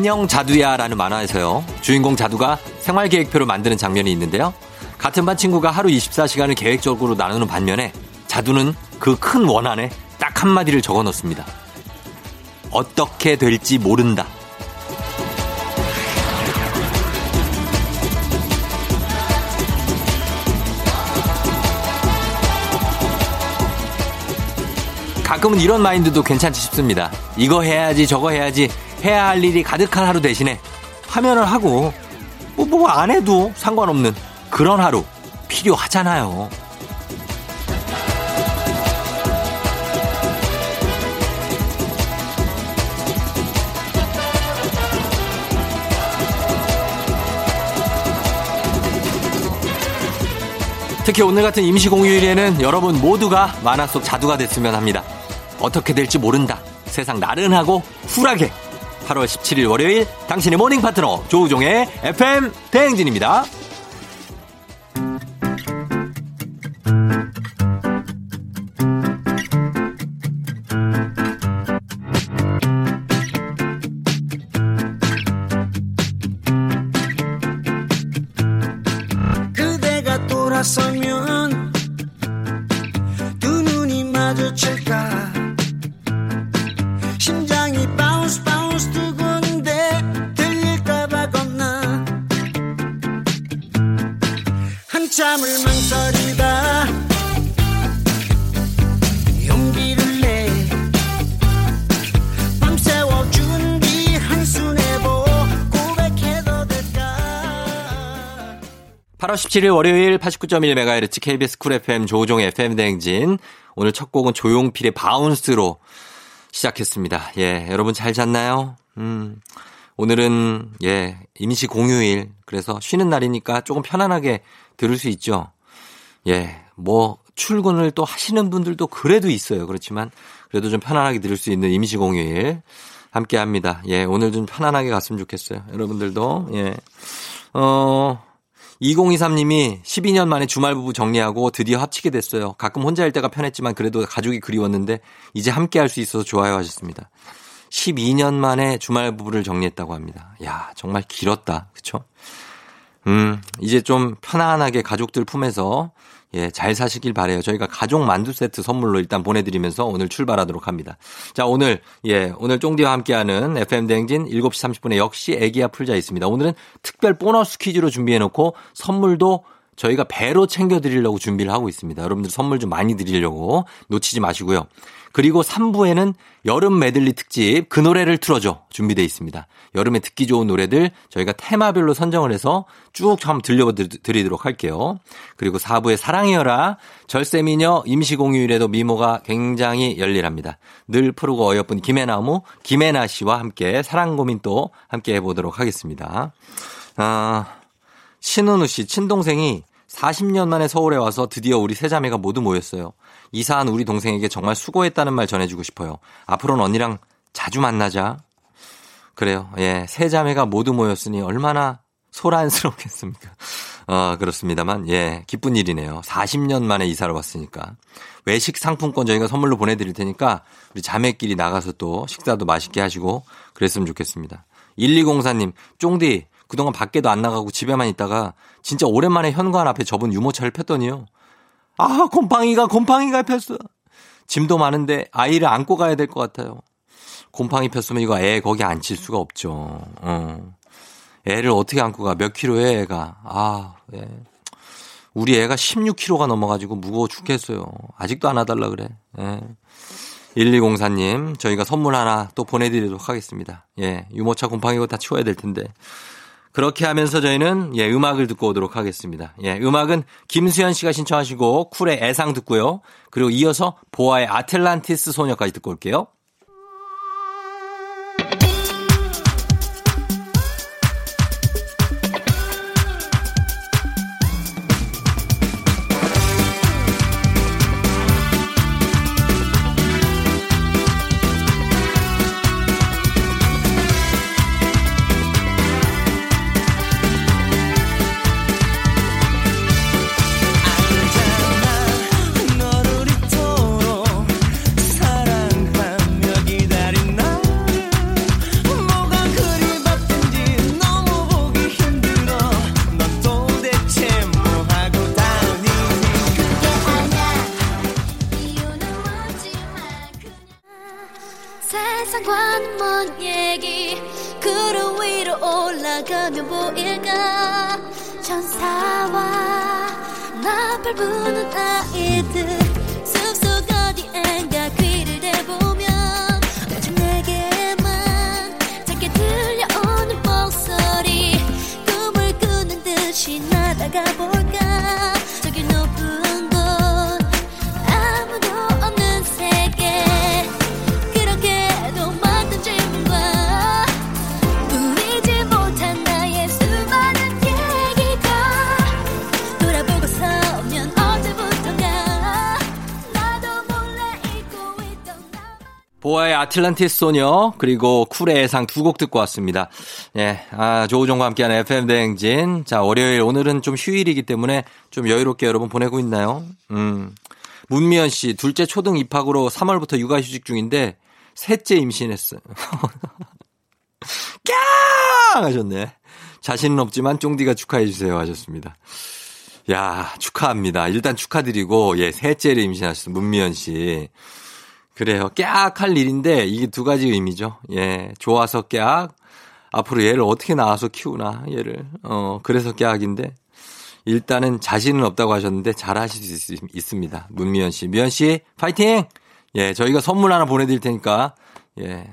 안녕 자두야 라는 만화에서요. 주인공 자두가 생활계획표를 만드는 장면이 있는데요. 같은 반 친구가 하루 24시간을 계획적으로 나누는 반면에 자두는 그 큰 원안에 딱 한마디를 적어 놓습니다. 어떻게 될지 모른다. 가끔은 이런 마인드도 괜찮지 싶습니다. 이거 해야지 저거 해야지 해야 할 일이 가득한 하루 대신에 화면을 하고 뭐안뭐 해도 상관없는 그런 하루 필요하잖아요. 특히 오늘 같은 임시공휴일에는 여러분 모두가 만화 속 자두가 됐으면 합니다. 어떻게 될지 모른다. 세상 나른하고 쿨하게. 8월 17일 월요일 당신의 모닝 파트너 조우종의 FM 대행진입니다. 8월 17일 월요일 89.1MHz KBS Cool FM 조우종의 FM 대행진. 오늘 첫 곡은 조용필의 Bounce로 시작했습니다. 예, 여러분 잘 잤나요? 음, 오늘은, 예, 임시 공휴일. 그래서 쉬는 날이니까 조금 편안하게 들을 수 있죠. 예, 뭐, 출근을 또 하시는 분들도 그래도 있어요. 그렇지만, 그래도 좀 편안하게 들을 수 있는 임시 공휴일. 함께 합니다. 예, 오늘 좀 편안하게 갔으면 좋겠어요. 여러분들도, 예. 어, 2023님이 12년 만에 주말 부부 정리하고 드디어 합치게 됐어요. 가끔 혼자 할 때가 편했지만 그래도 가족이 그리웠는데 이제 함께 할 수 있어서 좋아요 하셨습니다. 12년 만에 주말 부부를 정리했다고 합니다. 야, 정말 길었다. 그쵸? 음, 이제 좀 편안하게 가족들 품에서 예, 잘 사시길 바래요. 저희가 가족 만두 세트 선물로 일단 보내드리면서 오늘 출발하도록 합니다. 자, 오늘, 예, 오늘 쫑디와 함께하는 FM 대행진 7시 30분에 역시 애기야 풀자 있습니다. 오늘은 특별 보너스 퀴즈로 준비해놓고 선물도 저희가 배로 챙겨드리려고 준비를 하고 있습니다. 여러분들 선물 좀 많이 드리려고 놓치지 마시고요. 그리고 3부에는 여름 메들리 특집 그 노래를 틀어줘 준비되어 있습니다. 여름에 듣기 좋은 노래들 저희가 테마별로 선정을 해서 쭉 한번 들려드리도록 할게요. 그리고 4부에 사랑해요라 절세미녀 임시공휴일에도 미모가 굉장히 열일합니다. 늘 푸르고 어여쁜 김혜나무 김혜나 씨와 함께 사랑 고민 또 함께 해보도록 하겠습니다. 아, 신은우 씨 친동생이 40년 만에 서울에 와서 드디어 우리 세 자매가 모두 모였어요. 이사한 우리 동생에게 정말 수고했다는 말 전해주고 싶어요. 앞으로는 언니랑 자주 만나자. 그래요. 예. 세 자매가 모두 모였으니 얼마나 소란스럽겠습니까? 어, 그렇습니다만, 예. 기쁜 일이네요. 40년 만에 이사를 왔으니까. 외식 상품권 저희가 선물로 보내드릴 테니까 우리 자매끼리 나가서 또 식사도 맛있게 하시고 그랬으면 좋겠습니다. 1204님, 쫑디, 그동안 밖에도 안 나가고 집에만 있다가 진짜 오랜만에 현관 앞에 접은 유모차를 폈더니요. 아, 곰팡이가, 곰팡이가 폈어. 짐도 많은데 아이를 안고 가야 될 것 같아요. 곰팡이 폈으면 이거 애 거기 앉힐 수가 없죠. 어. 애를 어떻게 안고 가? 몇 킬로에 애가? 아, 예. 우리 애가 16킬로가 넘어가지고 무거워 죽겠어요. 아직도 안 와달라 그래. 예. 1204님, 저희가 선물 하나 또 보내드리도록 하겠습니다. 예. 유모차 곰팡이고 다 치워야 될 텐데. 그렇게 하면서 저희는 예, 음악을 듣고 오도록 하겠습니다. 예, 음악은 김수현 씨가 신청하시고 쿨의 애상 듣고요. 그리고 이어서 보아의 아틀란티스 소녀까지 듣고 올게요. 아틀란티스 소녀 그리고 쿨의 예상 두 곡 듣고 왔습니다. 예, 아 조우종과 함께하는 FM 대행진. 자 월요일 오늘은 좀 휴일이기 때문에 좀 여유롭게 여러분 보내고 있나요? 음, 문미연 씨 둘째 초등 입학으로 3월부터 육아휴직 중인데 셋째 임신했어요. 꺄 하셨네. 자신은 없지만 쫑디가 축하해 주세요 하셨습니다. 야 축하합니다. 일단 축하드리고 예 셋째를 임신하셨어 문미연 씨. 그래요. 깨악 할 일인데 이게 두 가지 의미죠. 예. 좋아서 깨악. 앞으로 얘를 어떻게 낳아서 키우나, 얘를. 어, 그래서 깨악인데. 일단은 자신은 없다고 하셨는데 잘 하실 수 있, 있습니다. 문미연 씨. 미연 씨, 파이팅! 예, 저희가 선물 하나 보내 드릴 테니까, 예,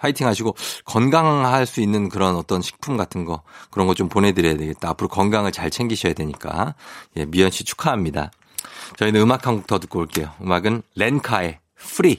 파이팅 하시고 건강할 수 있는 그런 어떤 식품 같은 거, 그런 거 좀 보내 드려야 되겠다. 앞으로 건강을 잘 챙기셔야 되니까. 예, 미연 씨 축하합니다. 저희는 음악 한 곡 더 듣고 올게요. 음악은 렌카의 프리.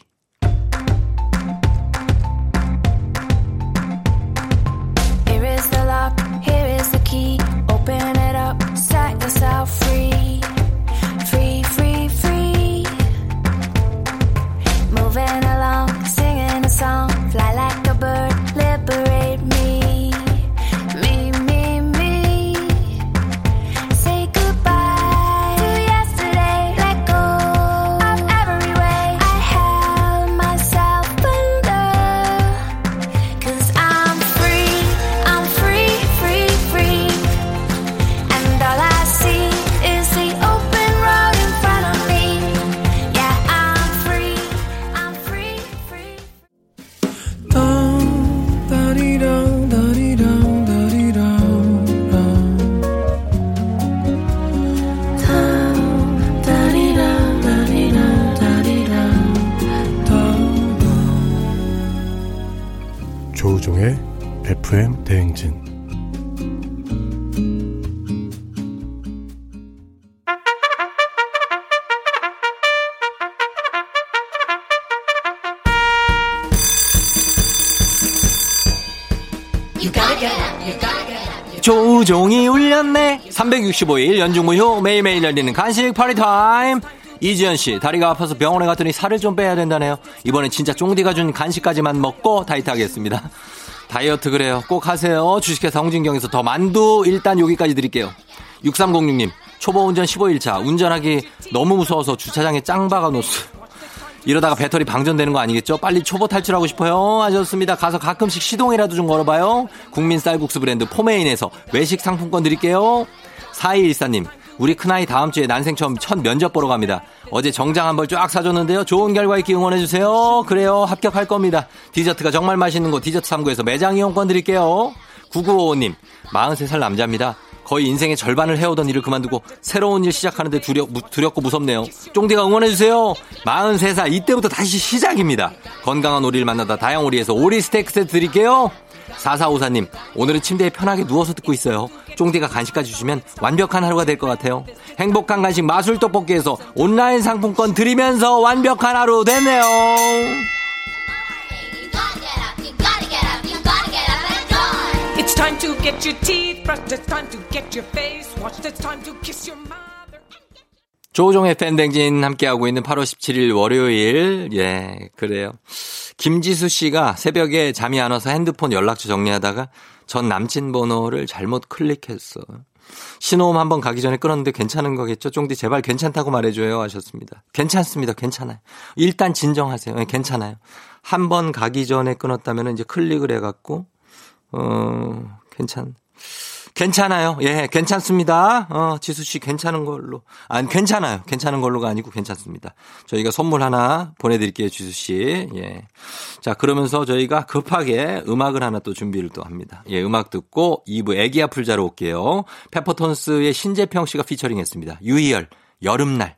대행진 조종이 울렸네. 365일 연중무휴 매일매일 열리는 간식 파리 타임. 이지연 씨 다리가 아파서 병원에 갔더니 살을 좀 빼야 된다네요. 이번엔 진짜 쫑디가 준 간식까지만 먹고 다이어트 하겠습니다. 다이어트 그래요. 꼭 하세요. 주식회사 홍진경에서 더 만두 일단 여기까지 드릴게요. 6306님 초보 운전 15일차 운전하기 너무 무서워서 주차장에 짱 박아 놓았어요. 이러다가 배터리 방전되는 거 아니겠죠? 빨리 초보 탈출하고 싶어요. 하셨습니다. 가서 가끔씩 시동이라도 좀 걸어봐요. 국민 쌀국수 브랜드 포메인에서 외식 상품권 드릴게요. 4214님, 우리 큰아이 다음 주에 난생 처음 첫 면접 보러 갑니다. 어제 정장 한 벌 쫙 사줬는데요. 좋은 결과 있기 응원해주세요. 그래요. 합격할 겁니다. 디저트가 정말 맛있는 곳 디저트 3구에서 매장 이용권 드릴게요. 9955님, 43살 남자입니다. 거의 인생의 절반을 해오던 일을 그만두고 새로운 일 시작하는데 두렵, 무- 두렵고 무섭네요. 쫑디가 응원해주세요. 43살, 이때부터 다시 시작입니다. 건강한 오리를 만나다 다양오리에서 오리 스테이크 세트 드릴게요. 4454님, 오늘은 침대에 편하게 누워서 듣고 있어요. 쫑디가 간식까지 주시면 완벽한 하루가 될 것 같아요. 행복한 간식 마술 떡볶이에서 온라인 상품권 드리면서 완벽한 하루 mother. 조종의 팬댕진 함께하고 있는 8월 17일 월요일. 예, 그래요. 김지수 씨가 새벽에 잠이 안 와서 핸드폰 연락처 정리하다가 전 남친 번호를 잘못 클릭했어. 신호음 한번 가기 전에 끊었는데 괜찮은 거겠죠? 쫑디 제발 괜찮다고 말해줘요 하셨습니다. 괜찮습니다. 괜찮아요. 일단 진정하세요. 예, 괜찮아요. 한 번 가기 전에 끊었다면 이제 클릭을 해갖고, 어, 괜찮. 괜찮아요. 예, 괜찮습니다. 어, 지수 씨 괜찮은 걸로. 아니, 괜찮아요. 괜찮은 걸로가 아니고 괜찮습니다. 저희가 선물 하나 보내드릴게요, 지수 씨. 예. 자, 그러면서 저희가 급하게 음악을 하나 또 준비를 또 합니다. 예, 음악 듣고 2부 애기 아플 자로 올게요. 페퍼톤스의 신재평 씨가 피처링 했습니다. 유희열, 여름날.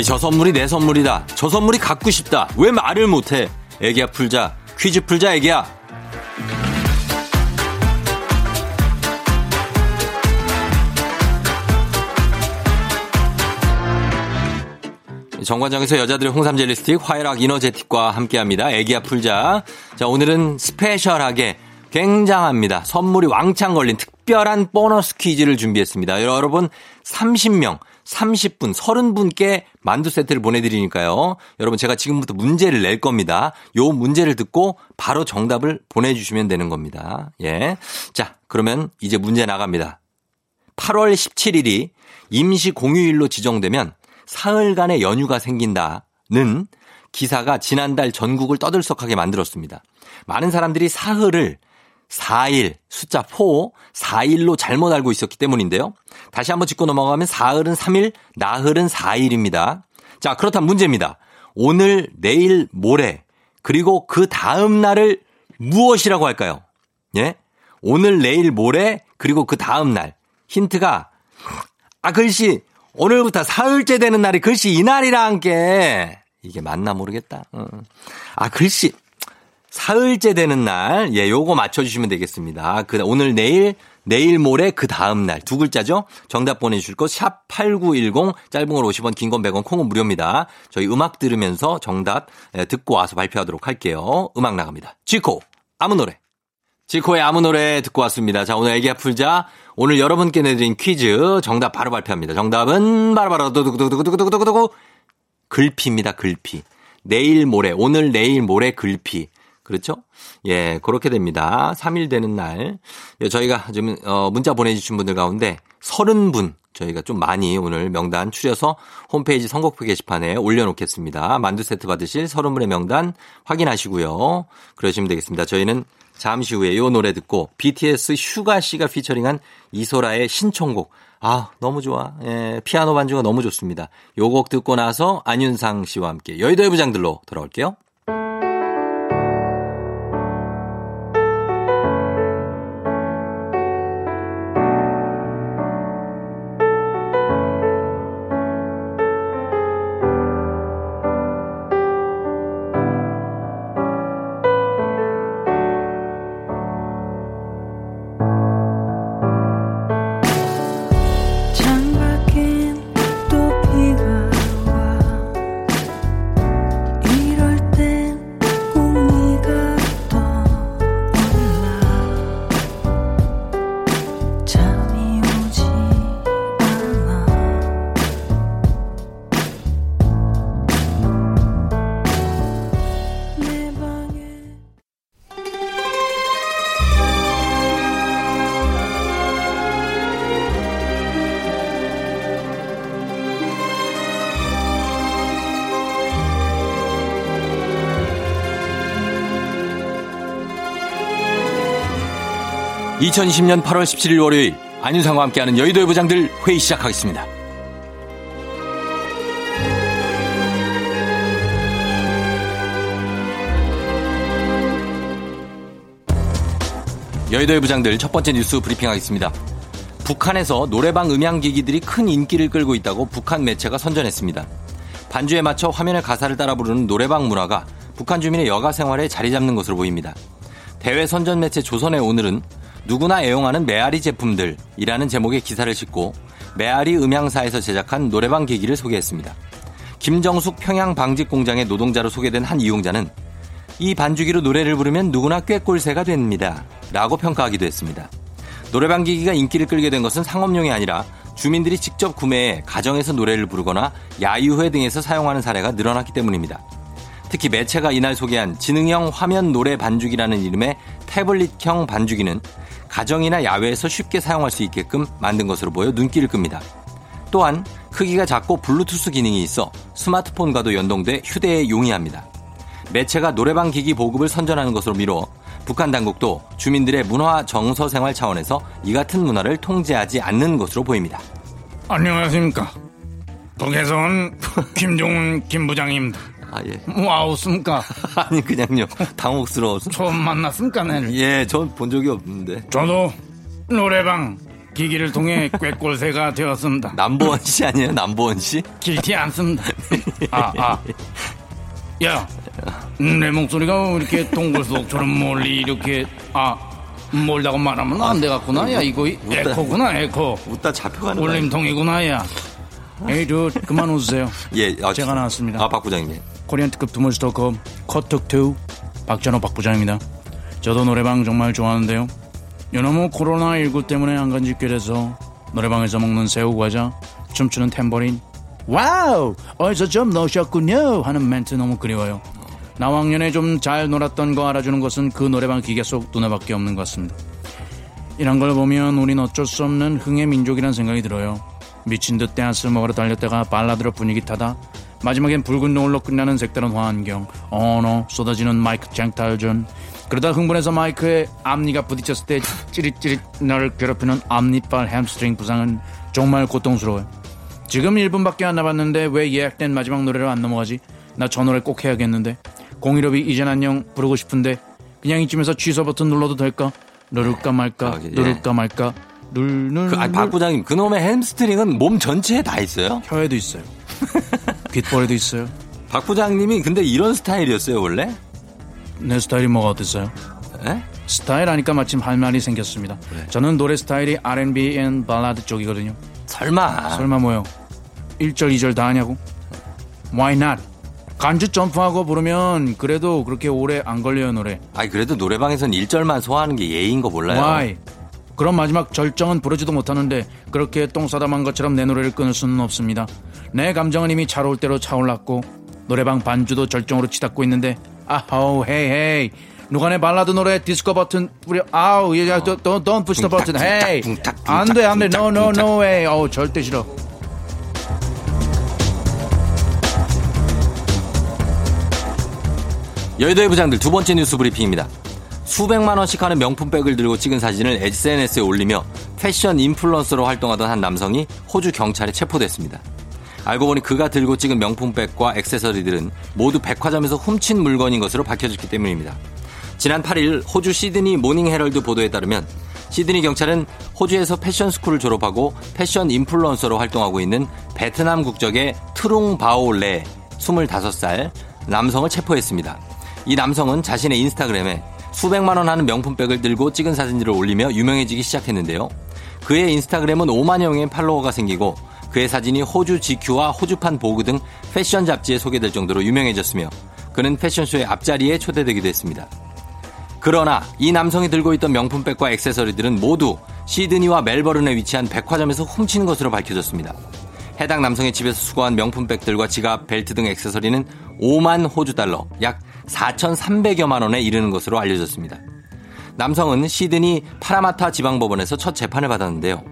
저 선물이 내 선물이다. 저 선물이 갖고 싶다. 왜 말을 못해? 애기야 풀자. 퀴즈 풀자 애기야. 정관장에서 여자들의 홍삼 젤리 스틱, 화해락 이너제틱과 함께합니다. 애기야 풀자. 자 오늘은 스페셜하게 굉장합니다. 선물이 왕창 걸린 특별한 보너스 퀴즈를 준비했습니다. 여러분 30명, 30분, 30분께 만두 세트를 보내드리니까요. 여러분 제가 지금부터 문제를 낼 겁니다. 요 문제를 듣고 바로 정답을 보내주시면 되는 겁니다. 예. 자 그러면 이제 문제 나갑니다. 8월 17일이 임시 공휴일로 지정되면 사흘간의 연휴가 생긴다는 기사가 지난달 전국을 떠들썩하게 만들었습니다. 많은 사람들이 사흘을 4일, 숫자 4, 4일로 잘못 알고 있었기 때문인데요. 다시 한번 짚고 넘어가면 사흘은 3일, 나흘은 4일입니다. 자, 그렇다면 문제입니다. 오늘, 내일, 모레, 그리고 그 다음 날을 무엇이라고 할까요? 예? 오늘, 내일, 모레, 그리고 그 다음 날. 힌트가, 아, 글씨, 오늘부터 사흘째 되는 날이 글씨 이날이랑 게 이게 맞나 모르겠다. 어. 아, 글씨. 사흘째 되는 날, 예, 요거 맞춰주시면 되겠습니다. 그, 오늘, 내일, 내일 모레 그 다음 날 두 글자죠? 정답 보내주실 거, 샵8910, 짧은 걸 50원, 긴 건 100원, 콩은 무료입니다. 저희 음악 들으면서 정답 예, 듣고 와서 발표하도록 할게요. 음악 나갑니다. 지코, 아무 노래. 지코의 아무 노래 듣고 왔습니다. 자, 오늘 애기 풀자. 오늘 여러분께 내드린 퀴즈 정답 바로 발표합니다. 정답은 바로바로 두두두두두두두두두 글피입니다. 글피. 내일 모레, 오늘 내일 모레 글피. 그렇죠? 예, 그렇게 됩니다. 3일 되는 날. 예, 저희가 좀, 어, 문자 보내주신 분들 가운데 30분 저희가 좀 많이 오늘 명단 추려서 홈페이지 선곡표 게시판에 올려놓겠습니다. 만두 세트 받으실 30분의 명단 확인하시고요. 그러시면 되겠습니다. 저희는 잠시 후에 요 노래 듣고 BTS 슈가 씨가 피처링한 이소라의 신청곡. 아, 너무 좋아. 예, 피아노 반주가 너무 좋습니다. 요 곡 듣고 나서 안윤상 씨와 함께 여의도의 부장들로 돌아올게요. (2020년 8월 17일) 월요일 안윤상과 함께하는 여의도의 부장들 회의 시작하겠습니다. 여의도의 부장들 첫 번째 뉴스 브리핑하겠습니다. 북한에서 노래방 음향기기들이 큰 인기를 끌고 있다고 북한 매체가 선전했습니다. 반주에 맞춰 화면의 가사를 따라 부르는 노래방 문화가 북한 주민의 여가 생활에 자리 잡는 것으로 보입니다. 대외 선전 매체 조선의 오늘은 누구나 애용하는 메아리 제품들이라는 제목의 기사를 싣고 메아리 음향사에서 제작한 노래방 기기를 소개했습니다. 김정숙 평양 방직 공장의 노동자로 소개된 한 이용자는 이 반주기로 노래를 부르면 누구나 꾀꼴새가 됩니다. 라고 평가하기도 했습니다. 노래방 기기가 인기를 끌게 된 것은 상업용이 아니라 주민들이 직접 구매해 가정에서 노래를 부르거나 야유회 등에서 사용하는 사례가 늘어났기 때문입니다. 특히 매체가 이날 소개한 지능형 화면 노래 반주기라는 이름의 태블릿형 반주기는 가정이나 야외에서 쉽게 사용할 수 있게끔 만든 것으로 보여 눈길을 끕니다. 또한 크기가 작고 블루투스 기능이 있어 스마트폰과도 연동돼 휴대에 용이합니다. 매체가 노래방 기기 보급을 선전하는 것으로 미뤄 북한 당국도 주민들의 문화 정서 생활 차원에서 이 같은 문화를 통제하지 않는 것으로 보입니다. 안녕하십니까. 북에서 온 김종훈 김부장입니다. 아 예. 뭐 아웃습니까? 아니 그냥요. 당혹스러워서. 처음 만났습니까, 내는? 예, 전 본 적이 없는데. 저도 노래방 기기를 통해 꾀꼴새가 되었습니다. 남보원 씨 아니에요? 남보원 씨? 길티 않습니다. 아, 아. 야, 내 목소리가 왜 이렇게 동굴속처럼 멀리 이렇게, 아, 멀다고 말하면 안 되겠구나. 야, 이거 에코구나, 에코. 웃다 잡혀가는? 울림통이구나, 야. 에이, 저, 그만 웃으세요. 예, 아, 제가 나왔습니다. 아, 박 부장님. Korean 특급 too much talker 커톡2 박찬호 박부장입니다. 저도 노래방 정말 좋아하는데요. 요놈의 코로나19 때문에 안 간 지 꽤 돼서 노래방에서 먹는 새우과자, 춤추는 탬버린 wow! 어디서 좀 노셨군요! 하는 멘트 너무 그리워요. 나 왕년에 좀 잘 놀았던 거 알아주는 것은 그 노래방 기계 속 누나밖에 없는 것 같습니다. 이런 걸 보면 우린 어쩔 수 없는 흥의 민족이라는 생각이 들어요. 미친 듯 댄스 먹으러 달렸다가 발라드로 분위기 타다 마지막엔 붉은 노을로 끝나는 색다른 화환경 언어 쏟아지는 마이크 쟁탈전 그러다 흥분해서 마이크에 앞니가 부딪혔을 때 찌릿찌릿 나를 괴롭히는 앞니빨 햄스트링 부상은 정말 고통스러워요. 지금 1분밖에 안 남았는데 왜 예약된 마지막 노래로 안 넘어가지? 나 저 노래 꼭 해야겠는데. 015B 이젠 안녕 부르고 싶은데 그냥 이쯤에서 취소 버튼 눌러도 될까? 누를까 말까? 아, 예. 누를까 말까? 눌 눌 그, 아니, 박 부장님, 그놈의 햄스트링은 몸 전체에 다 있어요? 혀에도 있어요. 귓볼에도 있어요. 박 부장님이 근데 이런 스타일이었어요, 원래? 내 스타일이 뭐가 어땠어요? 예? 스타일 하니까 마침 할 말이 생겼습니다. 저는 노래 스타일이 R&B and 발라드 쪽이거든요. 설마. 설마 뭐요? 1절, 2절 다 하냐고? Why not? 간주 점프하고 부르면 그래도 그렇게 오래 안 걸려요 노래. 아니, 그래도 노래방에선 1절만 소화하는 게 예의인 거 몰라요? Why? 그럼 마지막 절정은 부르지도 못하는데 그렇게 똥 싸다만 것처럼 내 노래를 끊을 수는 없습니다. 내 감정은 이미 차올 대로 차올랐고 노래방 반주도 절정으로 치닫고 있는데 아우 hey hey. 누가 내 발라드 노래 디스코 버튼 뿌려? 아우 얘 don't don't push the button hey. 안돼 안돼. no no no way. 어우 절대 싫어. 여의도의 부장들 두 번째 뉴스 브리핑입니다. 수백만 원씩 하는 명품백을 들고 찍은 사진을 SNS에 올리며 패션 인플루언서로 활동하던 한 남성이 호주 경찰에 체포됐습니다. 알고 보니 그가 들고 찍은 명품백과 액세서리들은 모두 백화점에서 훔친 물건인 것으로 밝혀졌기 때문입니다. 지난 8일 호주 시드니 모닝 헤럴드 보도에 따르면 시드니 경찰은 호주에서 패션 스쿨을 졸업하고 패션 인플루언서로 활동하고 있는 베트남 국적의 트룽 바오레 25살 남성을 체포했습니다. 이 남성은 자신의 인스타그램에 수백만 원 하는 명품백을 들고 찍은 사진들을 올리며 유명해지기 시작했는데요. 그의 인스타그램은 5만여명의 팔로워가 생기고 그의 사진이 호주 GQ와 호주판 보그 등 패션 잡지에 소개될 정도로 유명해졌으며 그는 패션쇼의 앞자리에 초대되기도 했습니다. 그러나 이 남성이 들고 있던 명품백과 액세서리들은 모두 시드니와 멜버른에 위치한 백화점에서 훔친 것으로 밝혀졌습니다. 해당 남성의 집에서 수거한 명품백들과 지갑, 벨트 등 액세서리는 5만 호주 달러, 약 4,300여만 원에 이르는 것으로 알려졌습니다. 남성은 시드니 파라마타 지방법원에서 첫 재판을 받았는데요.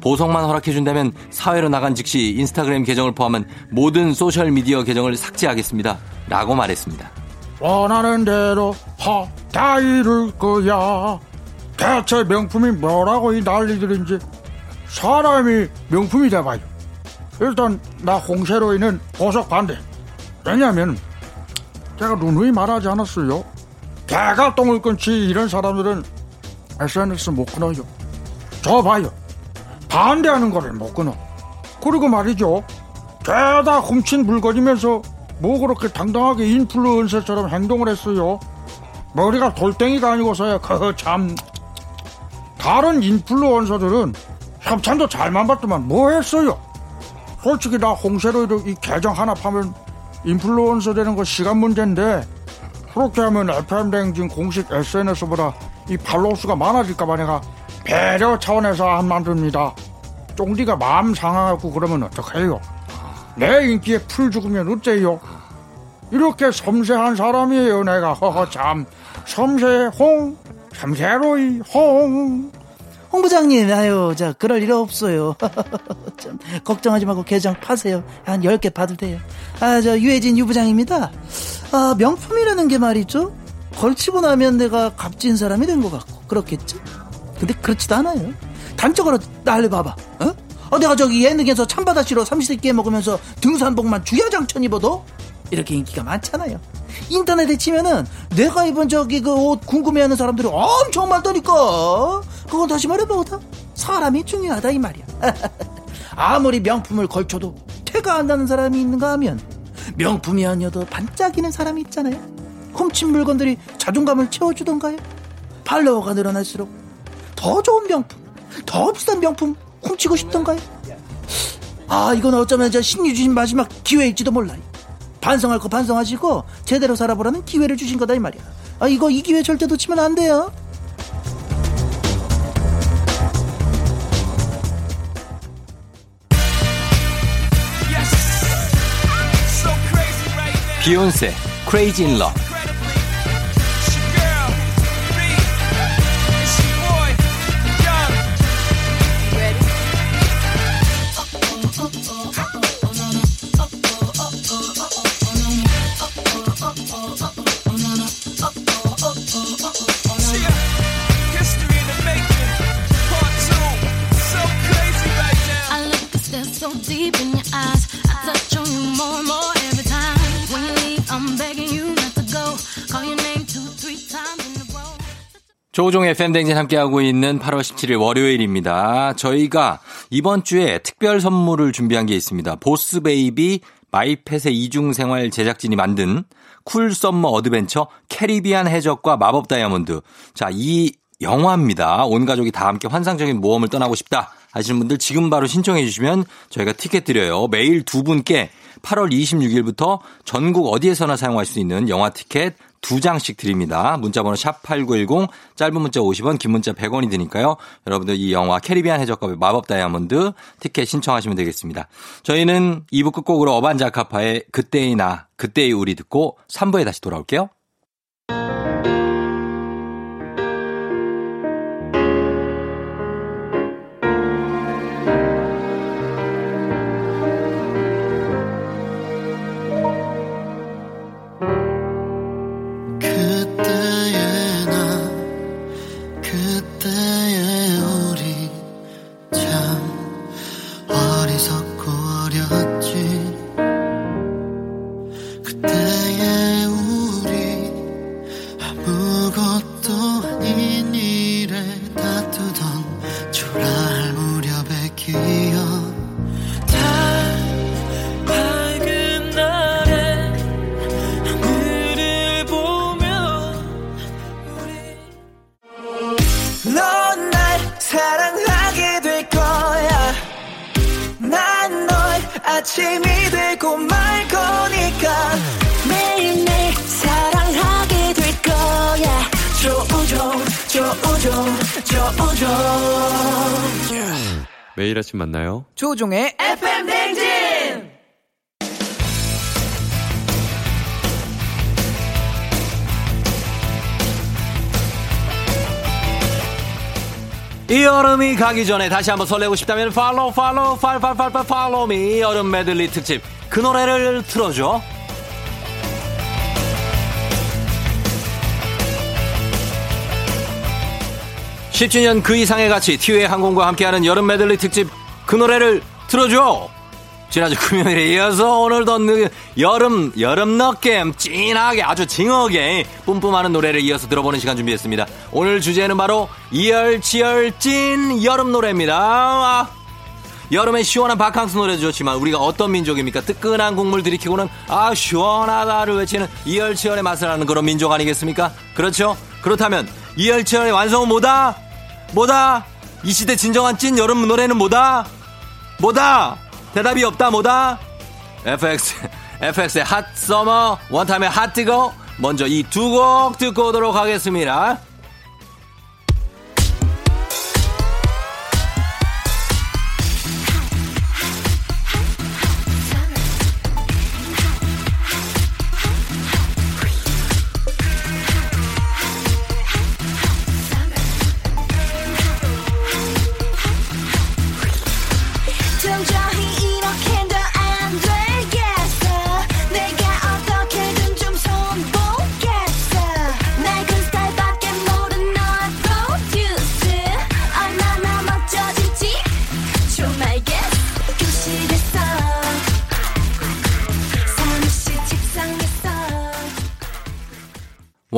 보석만 허락해준다면 사회로 나간 즉시 인스타그램 계정을 포함한 모든 소셜미디어 계정을 삭제하겠습니다. 라고 말했습니다. 원하는 대로 하다 이룰 거야 대체 명품이 뭐라고 이 난리들인지 사람이 명품이 돼봐요. 일단 나 홍세로이는 보석 반대. 왜냐면 제가 누누이 말하지 않았어요. 개가 똥을 끊지 이런 사람들은 SNS 못 끊어요. 저 봐요. 반대하는 거를 못 끊어. 그리고 말이죠. 죄다 훔친 물건이면서 뭐 그렇게 당당하게 인플루언서처럼 행동을 했어요. 머리가 돌덩이가 아니고서야 그 참 다른 인플루언서들은 협찬도 잘만 받더만 뭐 했어요? 솔직히 나 홍세로 이 계정 하나 파면 인플루언서 되는 거 시간 문제인데 그렇게 하면 FM 댕진 공식 SNS보다 이 팔로우 수가 많아질까봐 내가 배려 차원에서 안 만듭니다. 쫑디가 마음 상하고 그러면 어떡해요? 내 인기에 풀 죽으면 어째요? 이렇게 섬세한 사람이에요 내가 허허 참 섬세 홍 섬세로이 홍 홍 부장님, 아유, 자, 그럴 일 없어요. 참, 걱정하지 말고 계정 파세요. 한 10개 봐도 돼요. 아, 저, 유해진 유부장입니다. 아, 명품이라는 게 말이죠. 걸치고 나면 내가 값진 사람이 된 것 같고, 그렇겠죠? 근데 그렇지도 않아요. 단적으로 나를 봐봐, 어? 어, 내가 저기 예능에서 참바다시로 삼시세끼 먹으면서 등산복만 주야장천 입어도 이렇게 인기가 많잖아요. 인터넷에 치면은 내가 입은 저기 그 옷 궁금해하는 사람들이 엄청 많다니까. 그건 다시 말해보다 사람이 중요하다 이 말이야. 아무리 명품을 걸쳐도 태가 안 나는 사람이 있는가 하면 명품이 아니어도 반짝이는 사람이 있잖아요. 훔친 물건들이 자존감을 채워주던가요. 팔로워가 늘어날수록 더 좋은 명품, 더 비싼 명품 훔치고 싶던가요? 아 이건 어쩌면 저 신유 주신 마지막 기회일지도 몰라요. 반성할 거 반성하시고 제대로 살아보라는 기회를 주신 거다 이 말이야. 아 이거 이 기회 절대 놓치면 안 돼요. 비욘세, Crazy in Love. I 조우종의 FM대행진 함께하고 있는 8월 17일 월요일입니다. 저희가 이번 주에 특별 선물을 준비한 게 있습니다. 보스베이비 마이펫의 이중생활 제작진이 만든 cool summer adventure 캐리비안 해적과 마법 다이아몬드. 자, 이 영화입니다. 온 가족이 다 함께 환상적인 모험을 떠나고 싶다 하시는 분들 지금 바로 신청해 주시면 저희가 티켓 드려요. 매일 두 분께 8월 26일부터 전국 어디에서나 사용할 수 있는 영화 티켓 두 장씩 드립니다. 문자번호 샵 8910 짧은 문자 50원 긴 문자 100원이 드니까요. 여러분들 이 영화 캐리비안 해적과 마법 다이아몬드 티켓 신청하시면 되겠습니다. 저희는 2부 끝곡으로 어반자카파의 그때의 나 그때의 우리 듣고 3부에 다시 돌아올게요. 그 아침 만나요. 조종의 FM 댕진! 이 여름이 가기 전에 다시 한번 설레고 싶다면 팔로우 팔로우 팔팔팔팔 팔로우 미 여름 메들리 특집. 그 노래를 틀어줘. 10주년 그 이상의 가치 티웨이 항공과 함께하는 여름 메들리 특집 그 노래를 틀어줘 지난주 금요일에 이어서 오늘도 느- 여름 여름 느낌 찐하게 아주 징하게 뿜뿜하는 노래를 이어서 들어보는 시간 준비했습니다 오늘 주제는 바로 이열치열 찐 여름 노래입니다 아, 여름에 시원한 바캉스 노래도 좋지만 우리가 어떤 민족입니까? 뜨끈한 국물 들이키고는 아 시원하다를 외치는 이열치열의 맛을 아는 그런 민족 아니겠습니까? 그렇죠? 그렇다면 이열치열의 완성은 뭐다? 뭐다? 이 시대 진정한 찐 여름 노래는 뭐다? 뭐다? 대답이 없다 뭐다? FX FX의 핫 서머 원타임의 핫 뜨거 먼저 이 두 곡 듣고 오도록 하겠습니다.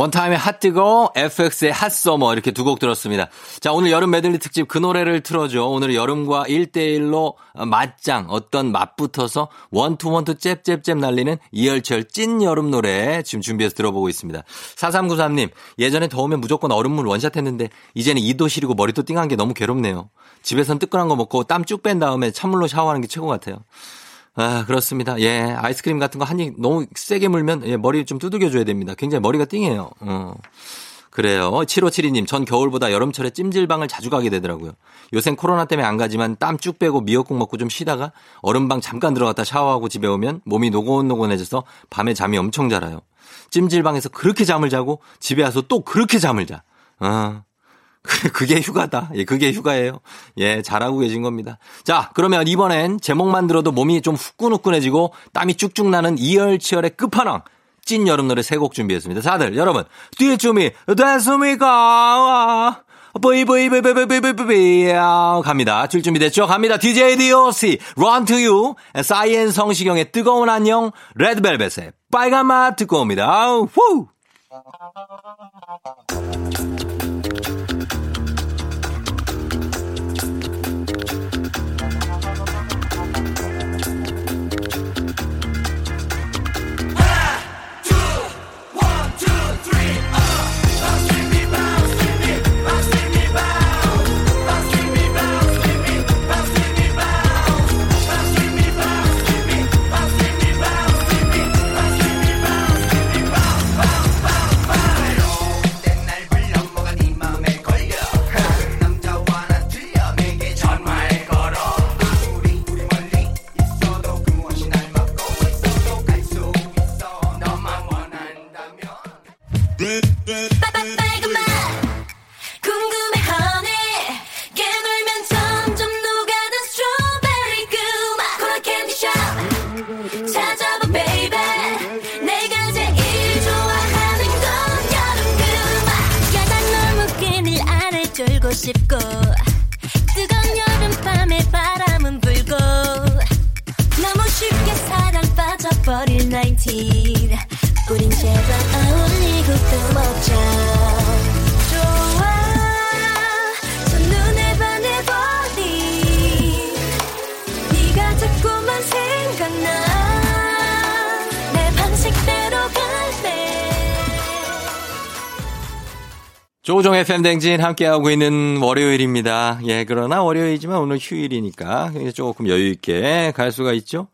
원타임의 핫 뜨거, FX의 Hot Summer 이렇게 두 곡 들었습니다. 자, 오늘 여름 메들리 특집 그 노래를 틀어줘. 오늘 여름과 1대1로 맞짱, 어떤 맞붙어서 one two one two 잽잽잽 날리는 이열치열 찐 여름 노래 지금 준비해서 들어보고 있습니다. 4393님, 예전에 더우면 무조건 얼음물 원샷 했는데 이제는 이도 시리고 머리도 띵한 게 너무 괴롭네요. 집에선 뜨끈한 거 먹고 땀 쭉 뺀 다음에 찬물로 샤워하는 게 최고 같아요. 아, 그렇습니다. 예, 아이스크림 같은 거 한 입 너무 세게 물면 예, 머리 좀 두들겨줘야 됩니다. 굉장히 머리가 띵해요. 어. 그래요. 7572님, 전 겨울보다 여름철에 찜질방을 자주 가게 되더라고요. 요샌 코로나 때문에 안 가지만 땀 쭉 빼고 미역국 먹고 좀 쉬다가 얼음방 잠깐 들어갔다 샤워하고 집에 오면 몸이 노곤노곤해져서 밤에 잠이 엄청 자라요. 찜질방에서 그렇게 잠을 자고 집에 와서 또 그렇게 잠을 자. 아, 그게 휴가다. 예, 그게 휴가예요. 예, 잘하고 계신 겁니다. 자, 그러면 이번엔 제목만 들어도 몸이 좀 후끈후끈해지고 땀이 쭉쭉 나는 이열치열의 끝판왕. 찐 여름 노래 세 곡 준비했습니다. 다들 여러분 뒤에 춤이 됐습니까? 브이브이브이브이브이브이 갑니다. 줄 준비 됐죠? 갑니다. DJ DOC Run to You 사이엔 성시경의 뜨거운 안녕 레드벨벳의 빨간 맛 듣고 옵니다. 후! 빨 조종의 팬댕진 함께하고 있는 월요일입니다. 예, 그러나 월요일이지만 오늘 휴일이니까 조금 여유있게 갈 수가 있죠.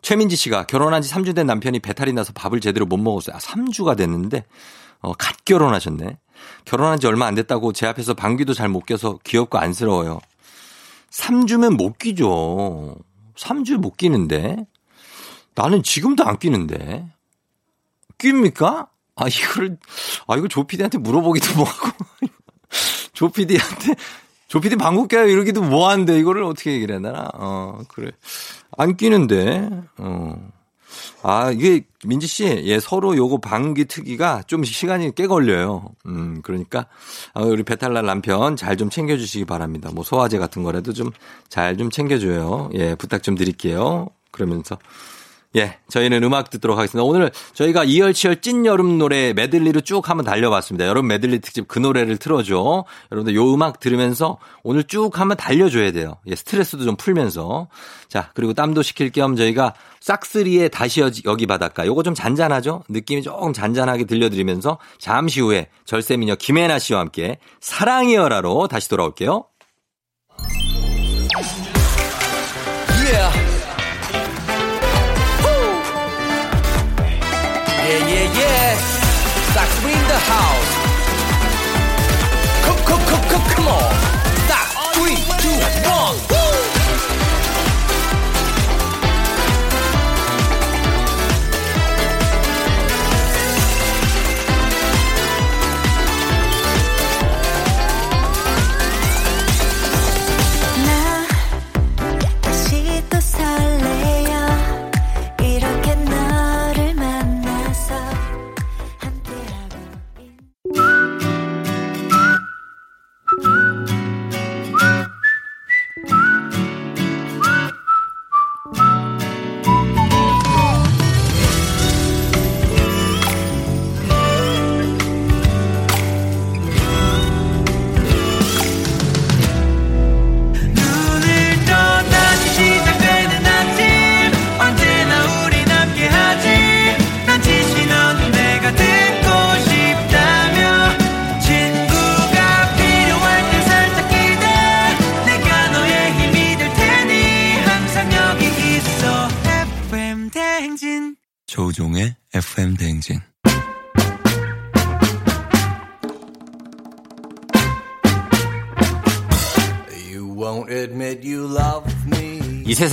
최민지 씨가 결혼한 지 3주 된 남편이 배탈이 나서 밥을 제대로 못 먹었어요. 아, 3주가 됐는데, 어, 갓 결혼하셨네. 결혼한 지 얼마 안 됐다고 제 앞에서 방귀도 잘 못 껴서 귀엽고 안쓰러워요. 3주면 못 끼죠. 3주 못 끼는데. 나는 지금도 안 끼는데. 낍니까? 아, 이거를, 아, 이거 조피디한테 물어보기도 뭐하고. 조피디한테, 조피디 방구 껴요 이러기도 뭐한데, 이거를 어떻게 얘기를 해야 되나? 어, 그래. 안 끼는데, 어. 아, 이게 민지 씨, 예, 서로 요거 방귀 트기가 좀 시간이 꽤 걸려요. 음, 그러니까 아, 우리 배탈날 남편 잘 좀 챙겨 주시기 바랍니다. 뭐 소화제 같은 거라도 좀 잘좀 챙겨 줘요. 예, 부탁 좀 드릴게요. 그러면서 예, 저희는 음악 듣도록 하겠습니다. 오늘 저희가 이열치열 찐 여름 노래 메들리로 쭉 한번 달려봤습니다. 여름 메들리 특집 그 노래를 틀어줘. 여러분들 요 음악 들으면서 오늘 쭉 한번 달려줘야 돼요. 예, 스트레스도 좀 풀면서. 자, 그리고 땀도 식힐 겸 저희가 싹스리의 다시 여기 바닷가. 요거 좀 잔잔하죠? 느낌이 조금 잔잔하게 들려드리면서 잠시 후에 절세미녀 김혜나 씨와 함께 사랑이여라로 다시 돌아올게요. Yeah, in the house. Come, come, come, come, come on. Stop. Three, two, one.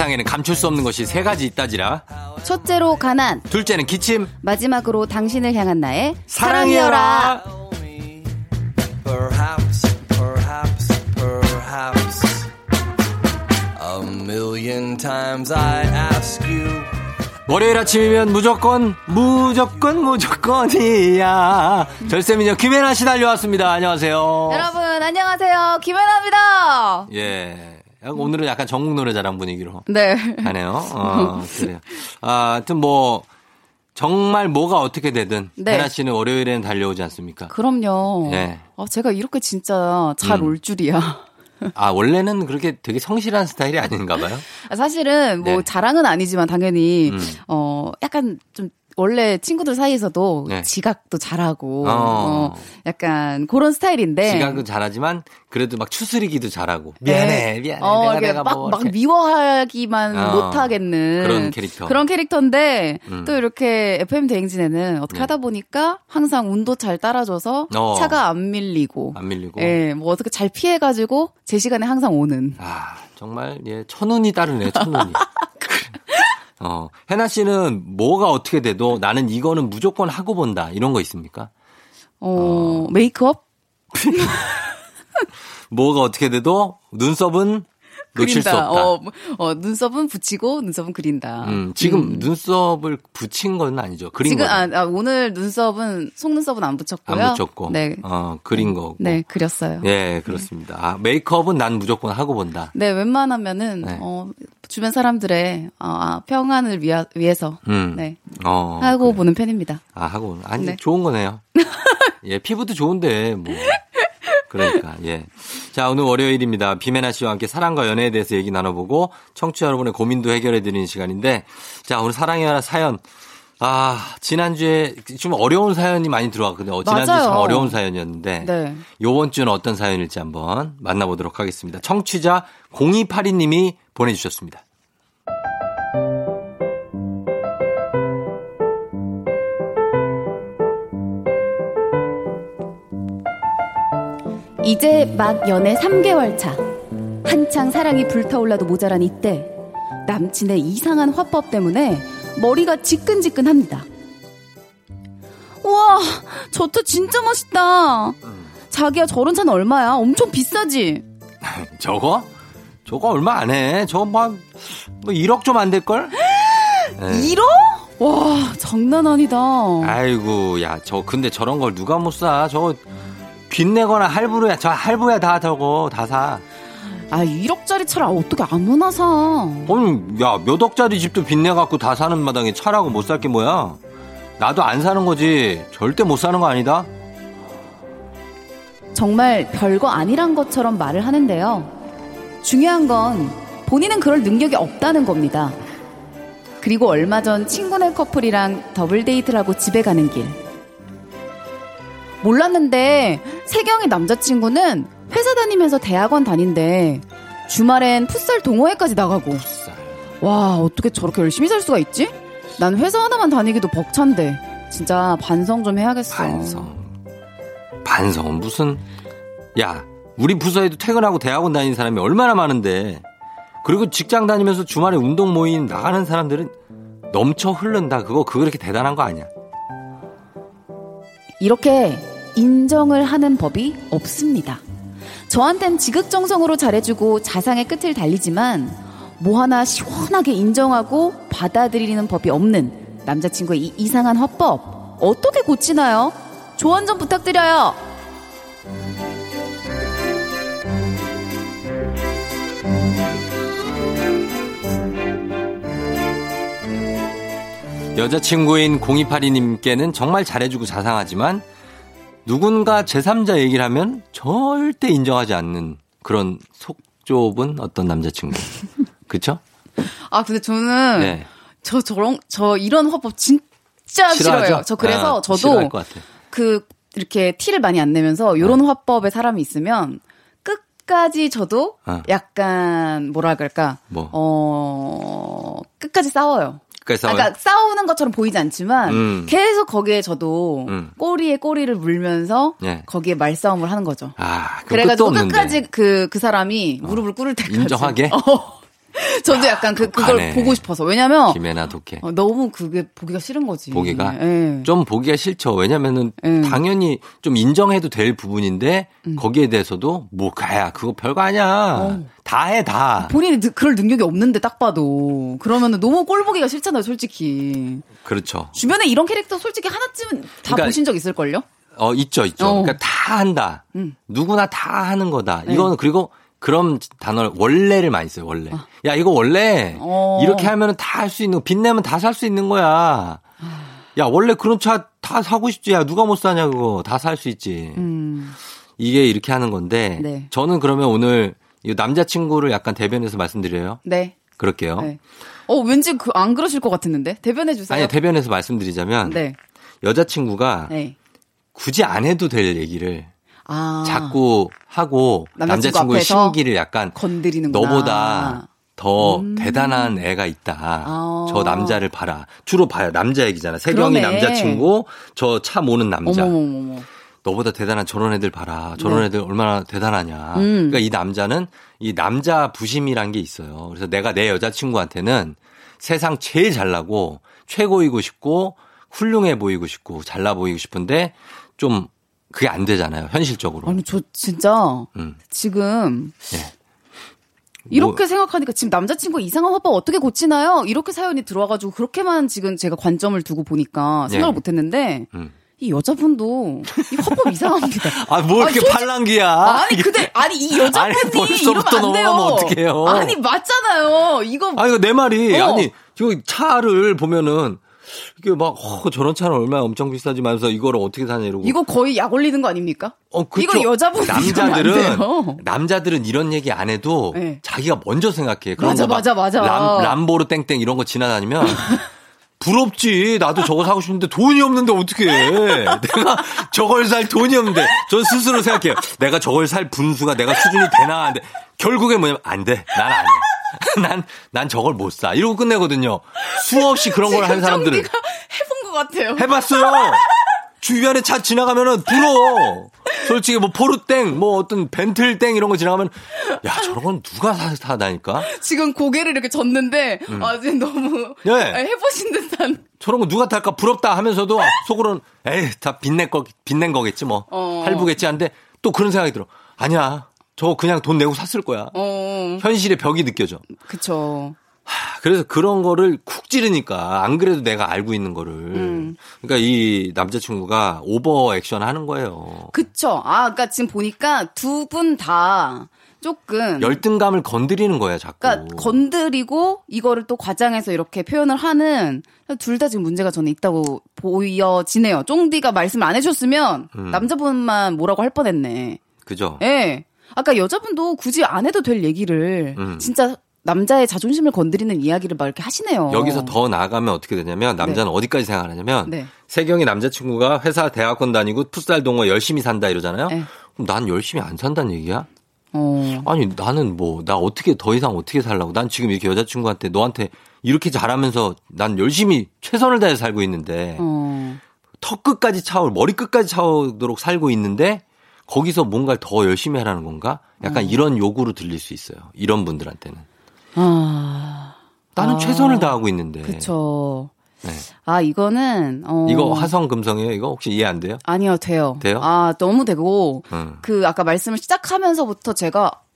세상에는 감출 수 없는 것이 세 가지 있다지라. 첫째로 가난, 둘째는 기침. 마지막으로 당신을 향한 나의 사랑이여라. 월요일 아침이면 무조건 무조건 무조건이야. 절세미녀 김혜나 씨 달려왔습니다. 안녕하세요. 여러분 안녕하세요 김연아입니다. 예. 오늘은 약간 전국 노래자랑 분위기로 네. 하네요. 어, 그래요. 아, 하여튼 뭐 정말 뭐가 어떻게 되든 네. 혜나 씨는 월요일에는 달려오지 않습니까? 그럼요. 네. 아, 제가 이렇게 진짜 잘 음. 올 줄이야. 아, 원래는 그렇게 되게 성실한 스타일이 아닌가 봐요. 아, 사실은 뭐 네. 자랑은 아니지만 당연히 음. 어 약간 좀 원래 친구들 사이에서도 네. 지각도 잘하고 어. 어, 약간 그런 스타일인데 지각은 잘하지만 그래도 막 추스리기도 잘하고 미안해, 네. 미안해. 어, 내가 내가 막, 뭐 막. 미워하기만 어, 못하겠는 그런 캐릭터. 그런 캐릭터인데 음. 또 이렇게 FM 대행진에는 어떻게 네. 하다 보니까 항상 운도 잘 따라줘서 어. 차가 안 밀리고 안 밀리고. 예, 뭐 어떻게 잘 피해가지고 제 시간에 항상 오는. 아, 정말, 예, 천운이 따르네, 천운이. 어, 혜나 씨는 뭐가 어떻게 돼도 나는 이거는 무조건 하고 본다. 이런 거 있습니까? 어, 메이크업? 뭐가 어떻게 돼도 눈썹은 놓칠 수 그린다. 없다. 어, 어, 눈썹은 붙이고 눈썹은 그린다. 음, 지금 음. 눈썹을 붙인 건 아니죠. 그린 지금 거. 아, 아, 오늘 눈썹은 속눈썹은 안 붙였고요. 안 붙였고. 네. 어, 그린 거고. 네, 그렸어요. 예, 그렇습니다. 아, 메이크업은 난 무조건 하고 본다. 네, 웬만하면은 네. 어, 주변 사람들의 어, 아, 평안을 위하, 위해서 음. 네. 어. 하고 보는 편입니다. 아, 하고. 아니, 네. 좋은 거네요. 예, 피부도 좋은데, 뭐. 그러니까, 예. 자, 오늘 월요일입니다. 비메나 씨와 함께 사랑과 연애에 대해서 얘기 나눠보고, 청취자 여러분의 고민도 해결해 드리는 시간인데, 자, 오늘 사랑의 하나 사연. 아, 지난주에 좀 어려운 사연이 많이 들어왔거든요. 어, 지난주에 맞아요. 참 어려운 사연이었는데, 네. 요번 주는 어떤 사연일지 한번 만나보도록 하겠습니다. 청취자 0282님이 보내주셨습니다. 이제 막 연애 3개월 차. 한창 사랑이 불타올라도 모자란 이때 남친의 이상한 화법 때문에 머리가 지끈지끈합니다. 우와, 저차 진짜 멋있다. 자기야, 저런 차는 얼마야? 엄청 비싸지? 저거? 저거 얼마 안 해. 저거 뭐, 한- 뭐 1억 좀 안 될걸? 네. 1억? 와, 장난 아니다. 아이고, 야, 저 근데 저런 걸 누가 못 사? 저거 빚내거나 할부로야. 저 할부야 다 저거 다 사. 아, 1억짜리 차를 어떻게 아무나 사? 아니, 야, 몇 억짜리 집도 빚내갖고 다 사는 마당에 차라고 못 살 게 뭐야? 나도 안 사는 거지. 절대 못 사는 거 아니다? 정말 별거 아니란 것처럼 말을 하는데요. 중요한 건 본인은 그럴 능력이 없다는 겁니다. 그리고 얼마 전 친구네 커플이랑 더블 데이트를 하고 집에 가는 길. 몰랐는데 세경이 남자친구는 회사 다니면서 대학원 다닌대. 주말엔 풋살 동호회까지 나가고. 와, 어떻게 저렇게 열심히 살 수가 있지? 난 회사 하나만 다니기도 벅찬데. 진짜 반성 좀 해야겠어. 반성. 반성은 무슨 야 우리 부서에도 퇴근하고 대학원 다니는 사람이 얼마나 많은데 그리고 직장 다니면서 주말에 운동 모임 나가는 사람들은 넘쳐 흐른다 그거 그거 그렇게 대단한 거 아니야 이렇게 인정을 하는 법이 없습니다. 저한텐 지극정성으로 잘해주고 자상의 끝을 달리지만 뭐 하나 시원하게 인정하고 받아들이는 법이 없는 남자친구의 이 이상한 화법 어떻게 고치나요? 조언 좀 부탁드려요. 여자친구인 0282님께는 정말 잘해주고 자상하지만 누군가 제3자 얘기를 하면 절대 인정하지 않는 그런 속 좁은 어떤 남자친구 그쵸? 아 근데 저는 네. 저 저런 저 이런 화법 진짜 싫어하죠? 싫어요. 저 그래서 아, 저도. 그 이렇게 티를 많이 안 내면서 요런 화법의 사람이 있으면 끝까지 저도 어. 약간 뭐라 그럴까 뭐? 어 끝까지 싸워요. 끝까지 아? 그러니까 싸우는 것처럼 보이지 않지만 음. 계속 거기에 저도 음. 꼬리에 꼬리를 물면서 예. 거기에 말싸움을 하는 거죠. 아, 그래가지고. 끝까지 그, 그 사람이 무릎을 꿇을 때까지. 인정하게? 어. 저도 약간 그, 그걸 독하네. 보고 싶어서. 왜냐면, 김혜나 독해. 어, 너무 그게 보기가 싫은 거지. 보기가 예. 좀 보기가 싫죠. 왜냐면은 예. 당연히 좀 인정해도 될 부분인데 음. 거기에 대해서도 뭐 가야 그거 별거 아니야. 어. 다해 다. 본인이 느- 그럴 능력이 없는데 딱 봐도. 그러면은 너무 꼴 보기가 싫잖아요, 솔직히. 그렇죠. 주변에 이런 캐릭터 솔직히 하나쯤은 다 그러니까 보신 적 있을 걸요? 어 있죠 있죠. 어. 그러니까 다 한다. 음. 누구나 다 하는 거다. 네. 이거는 그리고 그런 단어를 원래를 많이 써요. 원래. 야 이거 원래 어. 이렇게 하면은 다 할 수 있는 거, 빚 내면 다 살 수 있는 거야. 야 원래 그런 차 다 사고 싶지. 야 누가 못 사냐 그거 다 살 수 있지. 음. 이게 이렇게 하는 건데 네. 저는 그러면 오늘 이 남자친구를 약간 대변해서 말씀드려요. 네. 그럴게요. 네. 어, 왠지 그, 안 그러실 것 같았는데? 대변해 주세요. 아니 대변해서 말씀드리자면 네. 여자친구가 네. 굳이 안 해도 될 얘기를 아. 자꾸 하고 남자친구 앞에서 심기를 약간 건드리는구나. 너보다 더 음. 대단한 애가 있다. 아. 저 남자를 봐라. 주로 봐요. 남자 얘기잖아. 세경이. 남자친구, 저 차 모는 남자. 어머머머머. 너보다 대단한 저런 애들 봐라. 저런 네. 애들 얼마나 대단하냐. 음. 그러니까 이 남자는 이 남자 부심이란 게 있어요. 그래서 내가 내 여자친구한테는 세상 제일 잘나고 최고이고 싶고 훌륭해 보이고 싶고 잘나 보이고 싶은데 좀 그게 안 되잖아요. 현실적으로. 아니, 저 진짜 음. 지금 예. 이렇게 뭐- 생각하니까 지금 남자친구 이상한 화법 어떻게 고치나요? 이렇게 사연이 들어와가지고 그렇게만 지금 제가 관점을 두고 보니까 생각을 예. 못했는데 음. 이 여자분도 이 화법 이상합니다. 아, 뭐 이렇게 솔직히- 팔랑귀야. 아니 근데 아니 이 아니, 여자분이 벌써부터 이러면 안 돼요. 넘어가면 어떡해요. 아니 맞잖아요. 이거 아니, 내 말이, 어. 아니, 저 차를 보면은, 이게 막, 어, 저런 차는 얼마나 엄청 비싸지 말면서 이거를 어떻게 사냐 이러고. 이거 거의 약 올리는 거 아닙니까? 어, 그쵸. 이거 여자분이 남자들은. 남자들은 이런 얘기 안 해도 네. 자기가 먼저 생각해. 그런 맞아, 맞아, 맞아. 람, 람보르 땡땡 이런 거 지나다니면, 부럽지. 나도 저거 사고 싶은데 돈이 없는데 어떻게 해. 내가 저걸 살 돈이 없는데. 전 스스로 생각해요. 내가 저걸 살 분수가 내가 수준이 되나 하는데 결국에 뭐냐면 안 돼. 난 아니야. 난, 난 저걸 못 사. 이러고 끝내거든요. 수없이 그런 걸 하는 사람들은. 해본 것 같아요. 해봤어요. 주변에 차 지나가면은 부러워. 솔직히 뭐 포르땡, 뭐 어떤 벤틀땡 이런 거 지나가면 야 저런 건 누가 사, 사다니까? 지금 고개를 이렇게 젓는데 음. 아 지금 너무 네. 해보신 듯한 저런 거 누가 탈까 부럽다 하면서도 속으로는 에이 다 빚낼 거 빚낸 거겠지 뭐 어. 할부겠지 한데 또 그런 생각이 들어. 아니야. 저거 그냥 돈 내고 샀을 거야. 어 현실의 벽이 느껴져. 그쵸 그래서 그런 거를 쿡 찌르니까 안 그래도 내가 알고 있는 거를. 음. 그러니까 이 남자친구가 오버 액션 하는 거예요. 그쵸. 아, 그러니까 지금 보니까 두 분 다 조금 열등감을 건드리는 거야, 자꾸. 그러니까 건드리고 이거를 또 과장해서 이렇게 표현을 하는 둘 다 지금 문제가 저는 있다고 보여지네요. 쫑디가 말씀을 안 해줬으면 음. 남자분만 뭐라고 할 뻔했네. 그죠? 예. 아까 여자분도 굳이 안 해도 될 얘기를 음. 진짜 남자의 자존심을 건드리는 이야기를 막 이렇게 하시네요. 여기서 더 나아가면 어떻게 되냐면 남자는 어디까지 생각하냐면 네. 세경이 남자친구가 회사 대학원 다니고 풋살 동호 열심히 산다 이러잖아요. 네. 그럼 난 열심히 안 산다는 얘기야? 어. 아니 나는 뭐 나 어떻게 더 이상 어떻게 살라고? 난 지금 이렇게 여자친구한테 너한테 이렇게 잘하면서 난 열심히 최선을 다해 살고 있는데 어. 턱 끝까지 차올 머리 끝까지 차오도록 살고 있는데 거기서 뭔가를 더 열심히 하라는 건가? 약간 어. 이런 요구로 들릴 수 있어요. 이런 분들한테는 아. 나는 아. 최선을 다하고 있는데. 그쵸. 네. 아, 이거는, 어. 이거 화성 금성이에요? 이거 혹시 이해 안 돼요? 아니요, 돼요. 돼요? 아, 너무 되고, 응. 그, 아까 말씀을 시작하면서부터 제가 딱,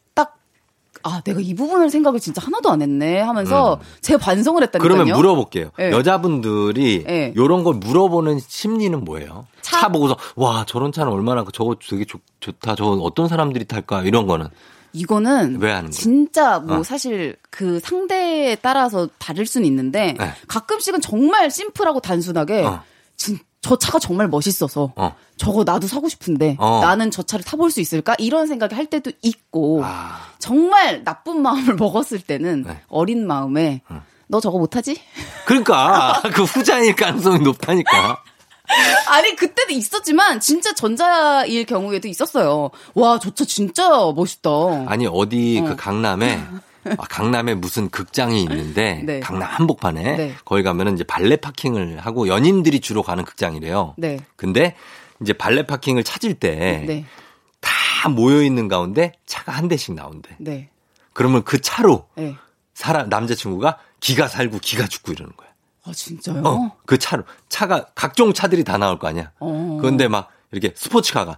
아, 내가 이 부분을 생각을 진짜 하나도 안 했네 하면서 제 반성을 했다니까요. 음. 그러면 물어볼게요. 네. 여자분들이 네. 이런 걸 물어보는 심리는 뭐예요? 차, 보고서 와 저런 차는 얼마나 저거 되게 좋, 좋다. 저건 어떤 사람들이 탈까? 이런 거는 이거는 왜 하는 거예요? 진짜 뭐 어. 사실 그 상대에 따라서 다를 수는 있는데 네. 가끔씩은 정말 심플하고 단순하게 어. 진, 저 차가 정말 멋있어서 어. 저거 나도 사고 싶은데 어. 나는 저 차를 타볼 수 있을까 이런 생각이 할 때도 있고 아. 정말 나쁜 마음을 먹었을 때는 네. 어린 마음에 너 저거 못하지? 그러니까 그 후자일 가능성이 높다니까. 아니 그때도 있었지만 진짜 전자일 경우에도 있었어요. 와 저 차 진짜 멋있다. 아니 어디 어. 그 강남에 아, 강남에 무슨 극장이 있는데 네. 강남 한복판에 네. 거기 가면은 이제 발레 파킹을 하고 연인들이 주로 가는 극장이래요. 네. 근데 이제 발레 파킹을 찾을 때다 네. 모여 있는 가운데 차가 한 대씩 나온대. 네. 그러면 그 차로 네. 사람 남자친구가 기가 살고 기가 죽고 이러는 거야. 아 진짜요? 어, 그 차로 차가 각종 차들이 다 나올 거 아니야. 어. 그런데 막 이렇게 스포츠카가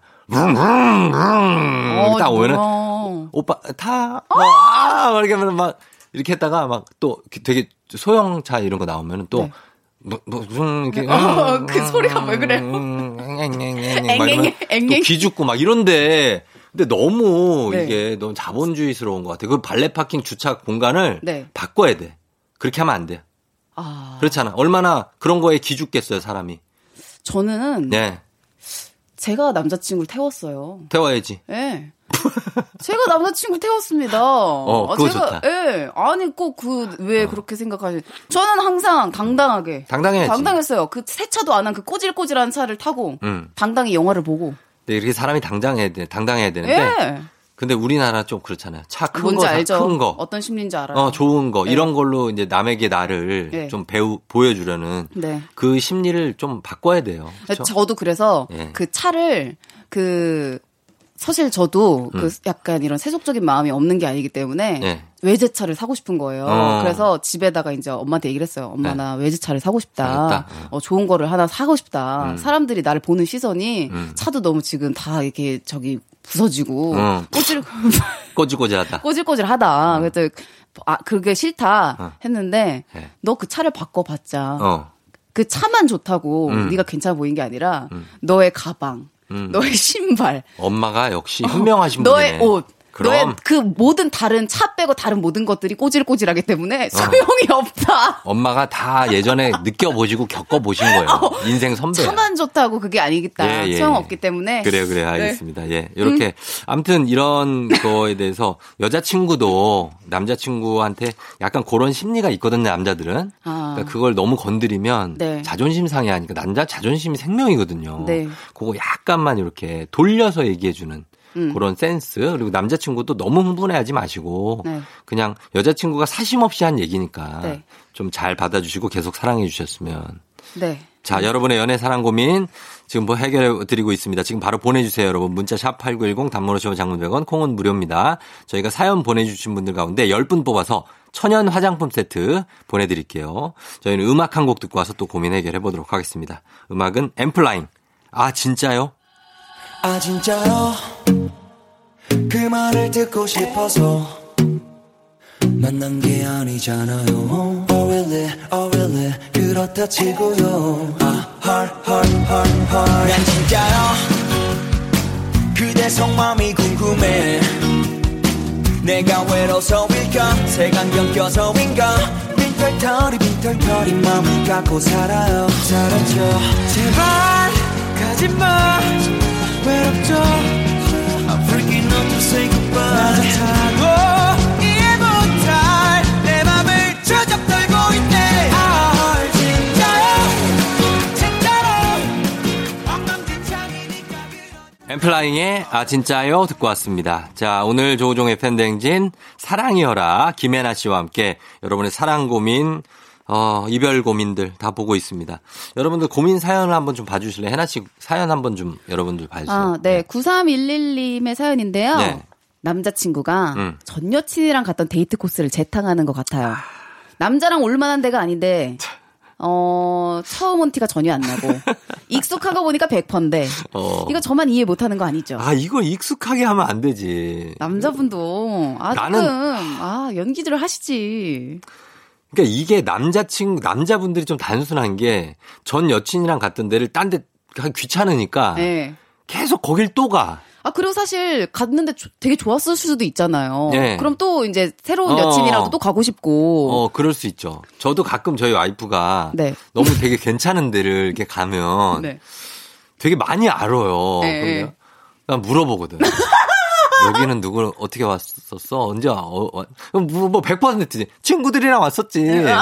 어, 딱 오면은 뭐야. 오빠 타. 뭐, 아! 막 이렇게 하면 막 이렇게 했다가 막 또 되게 소형차 이런 거 나오면은 또 네. 뭐, 뭐, 음, 이렇게, 어, 그 소리가 왜 그래요? 음, 앵앵앵앵, 막 앵앵, 기죽고 막 이런데, 근데 너무 네. 이게 너무 자본주의스러운 것 같아. 그 발레 파킹 주차 공간을 네. 바꿔야 돼. 그렇게 하면 안 돼. 아 그렇잖아. 얼마나 그런 거에 기죽겠어요, 사람이. 저는 네. 제가 남자친구를 태웠어요. 태워야지. 예. 제가 남자친구 태웠습니다. 어, 아, 그거 제가, 좋다. 어. 예. 아니, 꼭 그, 왜 그렇게 생각하시 저는 항상 당당하게. 당당해야지. 당당했어요. 그 세차도 안 한 그 꼬질꼬질한 차를 타고, 음. 당당히 영화를 보고. 근데 이렇게 사람이 당당해야 돼. 당당해야 되는데. 예. 근데 우리나라 좀 그렇잖아요. 차큰 뭔지 거, 알죠? 큰 거. 어떤 심리인지 알아요. 어, 좋은 거. 네. 이런 걸로 이제 남에게 나를 네. 좀 배우, 보여주려는 네. 그 심리를 좀 바꿔야 돼요. 그렇죠? 저도 그래서 예. 그 차를 그 사실 저도 음. 그 약간 이런 세속적인 마음이 없는 게 아니기 때문에 예. 외제차를 사고 싶은 거예요. 어. 그래서 집에다가 이제 엄마한테 얘기를 했어요. 엄마 네. 나 외제차를 사고 싶다. 사겠다. 어, 좋은 거를 하나 사고 싶다. 음. 사람들이 나를 보는 시선이 음. 차도 너무 지금 다 이렇게 저기 부서지고 어. 꼬질 꼬질꼬질하다. 꼬질꼬질하다. 그래서 아 그게 싫다 어. 했는데 네. 너그 차를 바꿔봤자 어. 그 차만 좋다고 음. 네가 괜찮아 보인 게 아니라 너의 가방, 음. 너의 신발, 엄마가 역시 현명하신 너의 분이네. 옷, 그럼. 너의 그 모든 다른 차 빼고 다른 모든 것들이 꼬질꼬질하기 어. 때문에 소용이 없다. 엄마가 다 예전에 느껴보시고 겪어보신 거예요. 인생 선배야. 차만 좋다고 그게 아니겠다. 예, 예, 소용 없기 때문에. 그래요, 그래요. 알겠습니다. 예. 이렇게, 아무튼 이런 거에 대해서 여자친구도 남자친구한테 약간 그런 심리가 있거든요, 남자들은. 아. 그러니까 그걸 너무 건드리면 네. 자존심 상해 하니까 남자 자존심이 생명이거든요. 네. 그거 약간만 이렇게 돌려서 얘기해주는 음. 그런 센스. 그리고 남자친구도 너무 흥분해하지 마시고 네. 그냥 여자친구가 사심 없이 한 얘기니까 네. 좀잘 받아주시고 계속 사랑해 주셨으면 네. 자, 여러분의 연애 사랑 고민 지금 뭐 해결해 드리고 있습니다. 지금 바로 보내주세요, 여러분. 문자 샵 8910 단문 50원 장문 100원 콩은 무료입니다. 저희가 사연 보내주신 분들 가운데 10분 뽑아서 천연 화장품 세트 보내드릴게요. 저희는 음악 한 곡 듣고 와서 또 고민 해결해 보도록 하겠습니다. 음악은 엠플라잉. 아, 진짜요? 아 진짜요 그 말을 듣고 싶어서 만난 게 아니잖아요. Oh really? Oh really? 그렇다 치고요. 아 heart heart heart heart. 난 진짜요 그대 속마음이 궁금해. 내가 외로워서일까? 색안경 껴서인가? 빈털터리 빈털터리 마음을 갖고 살아요. 살았죠 제발 가지마. 외롭죠? I'm freaking 아 엠플라잉의 아 진짜요? 듣고 왔습니다. 자 오늘 조우종의 팬댕진 사랑이여라 김혜나 씨와 함께 여러분의 사랑 고민 어, 이별 고민들 다 보고 있습니다. 여러분들 고민 사연을 한번 좀 봐주실래요? 해나 씨 사연 한번 좀 여러분들 봐주세요. 아, 네. 9311님의 사연인데요. 네. 남자친구가 음. 전 여친이랑 갔던 데이트 코스를 재탕하는 것 같아요. 남자랑 올만한 데가 아닌데, 어, 처음 온 티가 전혀 안 나고, 익숙한 거 보니까 100%인데, 어. 이거 저만 이해 못 하는 거 아니죠? 아 이걸 익숙하게 하면 안 되지. 남자분도, 아, 나는- 조금, 아, 연기들을 하시지. 그러니까 이게 남자친구 남자분들이 좀 단순한 게 전 여친이랑 갔던 데를 딴 데 귀찮으니까 네. 계속 거길 또 가. 아, 그리고 사실 갔는데 조- 되게 좋았을 수도 있잖아요. 네. 그럼 또 이제 새로운 어. 여친이랑도 또 가고 싶고. 어, 그럴 수 있죠. 저도 가끔 저희 와이프가 네. 너무 되게 괜찮은 데를 이렇게 가면 네. 되게 많이 알아요. 네. 그러면 난 물어보거든. 여기는 누구 어떻게 왔었어? 언제 와? 어, 와? 뭐, 뭐 100%지. 친구들이랑 왔었지. 근데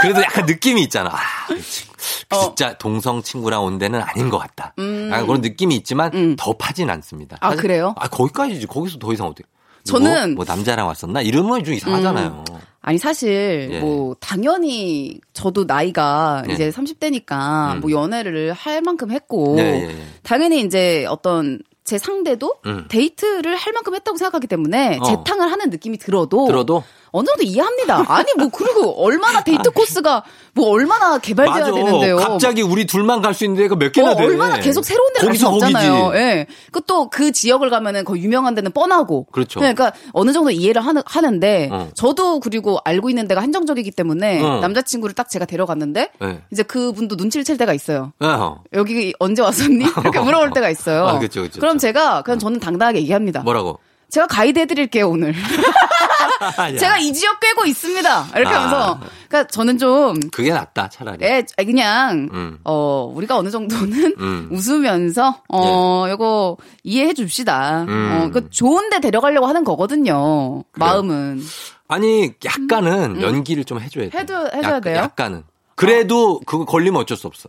그래도 약간 느낌이 있잖아. 아, 이 친구. 진짜 동성 친구랑 온 데는 아닌 것 같다. 어. 음. 약간 그런 느낌이 있지만 더 파진 않습니다. 아, 그래요? 아, 거기까지지. 거기서 더 이상 어떻게. 저는- 뭐 남자랑 왔었나? 이러면 좀 이상하잖아요. 아니 사실 예. 뭐 당연히 저도 나이가 예. 이제 30대니까 음. 뭐 연애를 할 만큼 했고 네, 예, 예. 당연히 이제 어떤 제 상대도 음. 데이트를 할 만큼 했다고 생각하기 때문에 어. 재탕을 하는 느낌이 들어도 들어도 어느 정도 이해합니다. 아니 뭐 그리고 얼마나 데이트 코스가 뭐 얼마나 개발돼야 맞아. 되는데요. 갑자기 우리 둘만 갈 수 있는 데 가 몇 개나 어, 돼. 얼마나 계속 새로운 데를 갈수 거기서 없잖아요. 예. 그또 그 지역을 가면은 거 유명한 데는 뻔하고. 그렇죠. 그러니까 어느 정도 이해를 하는, 하는데 어. 저도 그리고 알고 있는 데가 한정적이기 때문에 어. 남자친구를 딱 제가 데려갔는데 네. 이제 그분도 눈치를 챌 때가 있어요. 어. 여기 언제 왔었니? 이렇게 물어볼 때가 있어요. 아, 그쵸, 그쵸, 럼 제가 그냥 저는 당당하게 얘기합니다. 뭐라고? 제가 가이드 해드릴게요 오늘. 야. 제가 이 지역 꿰고 있습니다. 이렇게 아. 하면서 그러니까 저는 좀 그게 낫다 차라리. 예, 그냥 음. 어 우리가 어느 정도는 음. 웃으면서 어 요거 이해해 줍시다. 음. 어, 그 좋은데 데려가려고 하는 거거든요. 마음은 아니 약간은 연기를 좀 해줘야 돼. 음. 해도- 해줘야 약간, 돼요? 약간은. 그래도 그거 걸리면 어쩔 수 없어.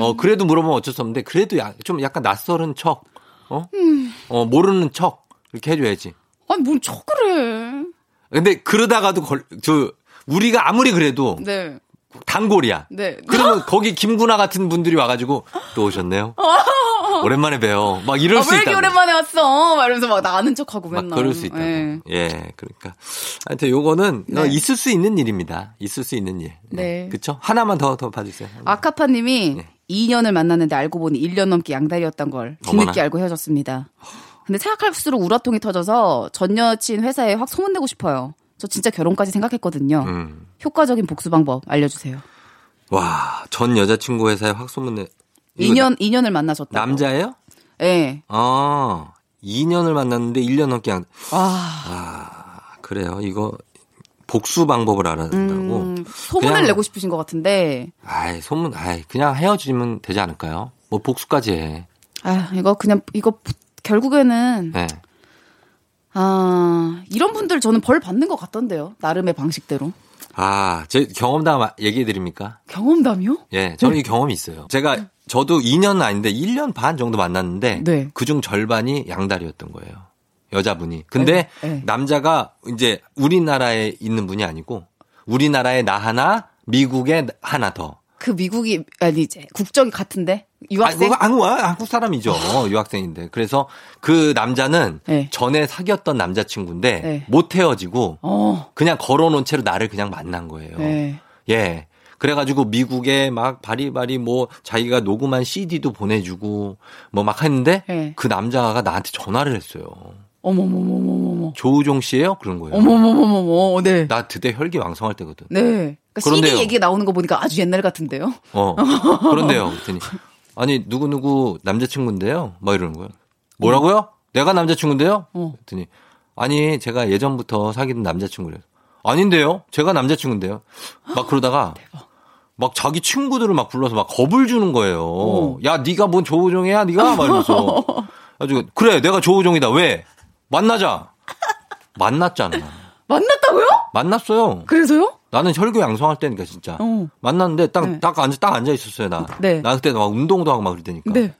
어 그래도 물어보면 어쩔 수 없는데 그래도 야- 좀 약간 낯설은 척, 어, 음. 어 모르는 척 이렇게 해줘야지. 아니 뭔 척을 해. 근데 그러다가도 걸, 저 우리가 아무리 그래도 네. 단골이야. 네. 그러면 거기 김구나 같은 분들이 와가지고 또 오셨네요. 오랜만에 봬요. 막 이럴 아, 수왜 있다. 이렇게 오랜만에 왔어? 막 이러면서 막 나는 척하고 막 맨날. 그럴 수 있다고. 예. 예, 그러니까. 하여튼 요거는 네. 어, 있을 수 있는 일입니다. 있을 수 있는 일. 네. 그쵸? 하나만 더, 더 봐주세요. 아카파 님이 네. 2년을 만났는데 알고 보니 1년 넘게 양다리였던 걸 뒤늦게 어머나. 알고 헤어졌습니다. 근데 생각할수록 우라통이 터져서 전 여친 회사에 확 소문내고 싶어요. 저 진짜 결혼까지 생각했거든요. 음. 효과적인 복수 방법 알려주세요. 와, 전 여자친구 회사에 확 소문내. 이거 2년 2년을 만나셨다. 남자예요? 예. 아, 2년을 만났는데 1년 넘게 양. 아, 아, 그래요. 이거 복수 방법을 알아야 된다고. 음, 소문을 그냥- 내고 싶으신 것 같은데. 아이, 소문, 아이, 그냥 헤어지면 되지 않을까요? 뭐 복수까지 해. 아, 이거 그냥 이거 결국에는 네. 아 이런 분들 저는 벌 받는 것 같던데요. 나름의 방식대로. 아, 제 경험담 얘기해 드립니까? 경험담이요? 예, 저는 이 경험이 있어요. 제가 저도 2년은 아닌데 1년 반 정도 만났는데 네. 그중 절반이 양다리였던 거예요. 여자분이. 근데 네, 네. 남자가 이제 우리나라에 있는 분이 아니고 우리나라에 나 하나, 미국에 하나 더. 그 미국이 아니 이제 국적이 같은데 유학생. 아, 한국, 한국 사람이죠. 유학생인데. 그래서 그 남자는 네. 전에 사귀었던 남자친구인데 네. 못 헤어지고 어. 그냥 걸어놓은 채로 나를 그냥 만난 거예요. 네. 예. 그래가지고 미국에 막 바리바리 뭐 자기가 녹음한 CD도 보내주고 뭐 막 했는데 네. 그 남자가 나한테 전화를 했어요. 어머머머머머머. 조우종 씨예요? 그런 거예요. 어머머머머머. 네. 나 그때 혈기 왕성할 때거든. 네. 그러니까. CD 얘기 나오는 거 보니까 아주 옛날 같은데요. 어. 그런데요. 그랬더니 아니 누구 누구 남자친구인데요. 막 이러는 거예요. 뭐라고요? 내가 남자친구인데요? 어. 그랬더니 아니 제가 예전부터 사귀던 남자친구래요. 아닌데요? 제가 남자친구인데요. 막 그러다가 막 자기 친구들을 막 불러서 막 겁을 주는 거예요. 어. 야 네가 뭔 조우종이야? 네가 막 이러면서 아주 그래 내가 조우종이다. 왜? 만나자. 만났잖아. 만났다고요? 만났어요. 그래서요? 나는 혈교 양성할 때니까 진짜 어. 만났는데 딱 네. 딱 앉아 딱 앉아 있었어요 나. 네. 나 그때 막 운동도 하고 막 그럴 때니까. 네.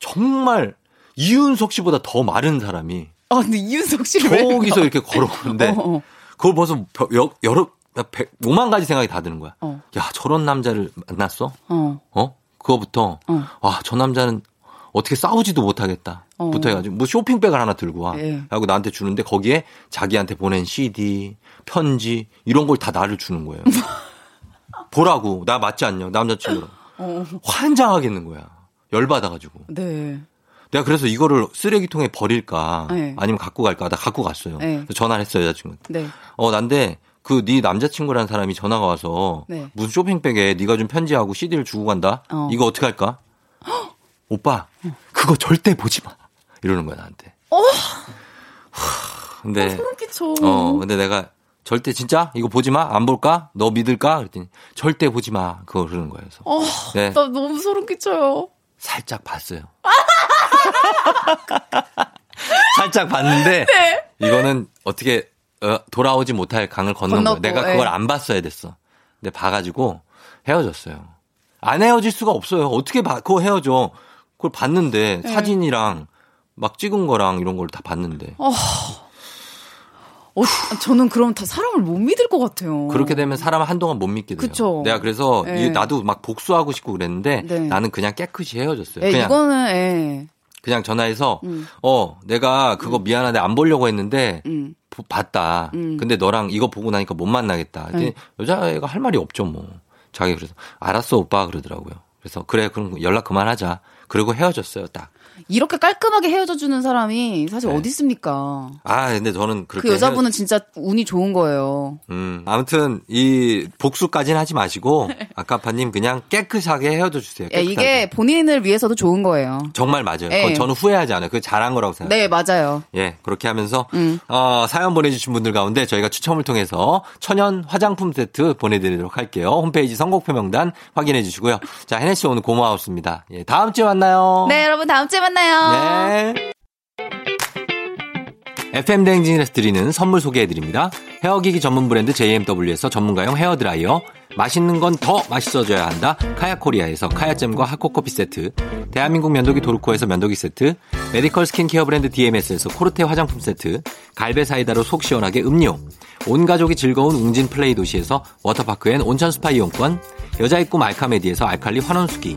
정말 이윤석 씨보다 더 마른 사람이 아, 근데 이윤석 왜 저기서 이렇게 걸어오는데 어, 어. 그걸 벌써 벼- 여, 여러 백, 오만 가지 생각이 다 드는 거야. 어. 야 저런 남자를 만났어? 어. 어? 그거부터 어. 와저 남자는 어떻게 싸우지도 못하겠다. 어. 부터 해가지고 뭐 쇼핑백을 하나 들고 와. 예. 하고 나한테 주는데 거기에 자기한테 보낸 CD, 편지 이런 걸 다 나를 주는 거예요. 보라고 나 맞지 않냐 남자친구랑 어. 환장하겠는 거야. 열 받아가지고. 네. 내가 그래서 이거를 쓰레기통에 버릴까 네. 아니면 갖고 갈까 나 갖고 갔어요. 네. 전화를 했어요 여자친구. 네. 어 난데 그 네 남자친구라는 사람이 전화가 와서 네. 무슨 쇼핑백에 네가 준 편지하고 CD를 주고 간다. 어. 이거 어떻게 할까? 오빠 그거 절대 보지 마. 이러는 거야 나한테. 어. 하, 근데 소름 끼쳐. 어 근데 내가 절대 진짜 이거 보지 마. 안 볼까? 너 믿을까? 그랬더니 절대 보지 마. 그거 그러는 거예요. 그래서 어, 네. 나 너무 소름 끼쳐요. 살짝 봤어요. 살짝 봤는데 네. 이거는 어떻게 어, 돌아오지 못할 강을 건넌. 건넜고, 내가 그걸 예. 안 봤어야 됐어. 근데 봐가지고 헤어졌어요. 안 헤어질 수가 없어요. 어떻게 봐? 그거 헤어져? 그걸 봤는데 네. 사진이랑 막 찍은 거랑 이런 걸 다 봤는데 어, 어, 저는 그럼 다 사람을 못 믿을 것 같아요. 그렇게 되면 사람을 한동안 못 믿게 돼요. 그쵸. 내가 그래서 예. 이- 나도 막 복수하고 싶고 그랬는데 네. 나는 그냥 깨끗이 헤어졌어요. 예, 그냥 이거는 예. 그냥 전화해서 음. 어 내가 그거 미안한데 안 보려고 했는데 음. 보- 봤다. 음. 근데 너랑 이거 보고 나니까 못 만나겠다. 네. 여자애가 할 말이 없죠 뭐. 자기 그래서 알았어 오빠 그러더라고요. 그래서 그래 그럼 연락 그만하자. 그리고 헤어졌어요 딱. 이렇게 깔끔하게 헤어져 주는 사람이 사실 네. 어디 있습니까? 아 근데 저는 그렇게 그 여자분은 진짜 운이 좋은 거예요. 음, 아무튼 이 복수까지는 하지 마시고 아까파 님 그냥 깨끗하게 헤어져 주세요. 예, 깨끗하게. 이게 본인을 위해서도 좋은 거예요. 정말 맞아요. 예. 저는 후회하지 않아요. 그거 잘한 거라고 생각해요. 네, 맞아요. 예, 그렇게 하면서 음. 어, 사연 보내 주신 분들 가운데 저희가 추첨을 통해서 천연 화장품 세트 보내 드리도록 할게요. 홈페이지 선곡표 명단 확인해 주시고요. 자, 혜네 씨 오늘 고마웠습니다. 예, 다음 주에 만나요. 네, 여러분 다음 주에 만나요. 네. FM 대행진에서 드리는 선물 소개해 드립니다. 헤어기기 전문 브랜드 JMW에서 전문가용 헤어드라이어, 맛있는 건 더 맛있어져야 한다. 카야코리아에서 카야잼과 하코커피 세트, 대한민국 면도기 도르코에서 면도기 세트, 메디컬 스킨케어 브랜드 DMS에서 코르테 화장품 세트, 갈베 사이다로 속 시원하게 음료, 온 가족이 즐거운 웅진 플레이 도시에서 워터파크 and 온천 스파 이용권, 여자의 꿈 알카메디에서 알칼리 환원수기,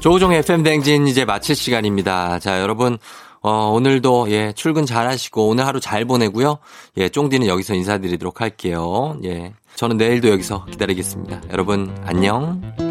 조우종의 FM 댕진 이제 마칠 시간입니다. 자, 여러분 어, 오늘도 예, 출근 잘 하시고 오늘 하루 잘 보내고요. 예, 쫑디는 여기서 인사드리도록 할게요. 예. 저는 내일도 여기서 기다리겠습니다. 여러분 안녕.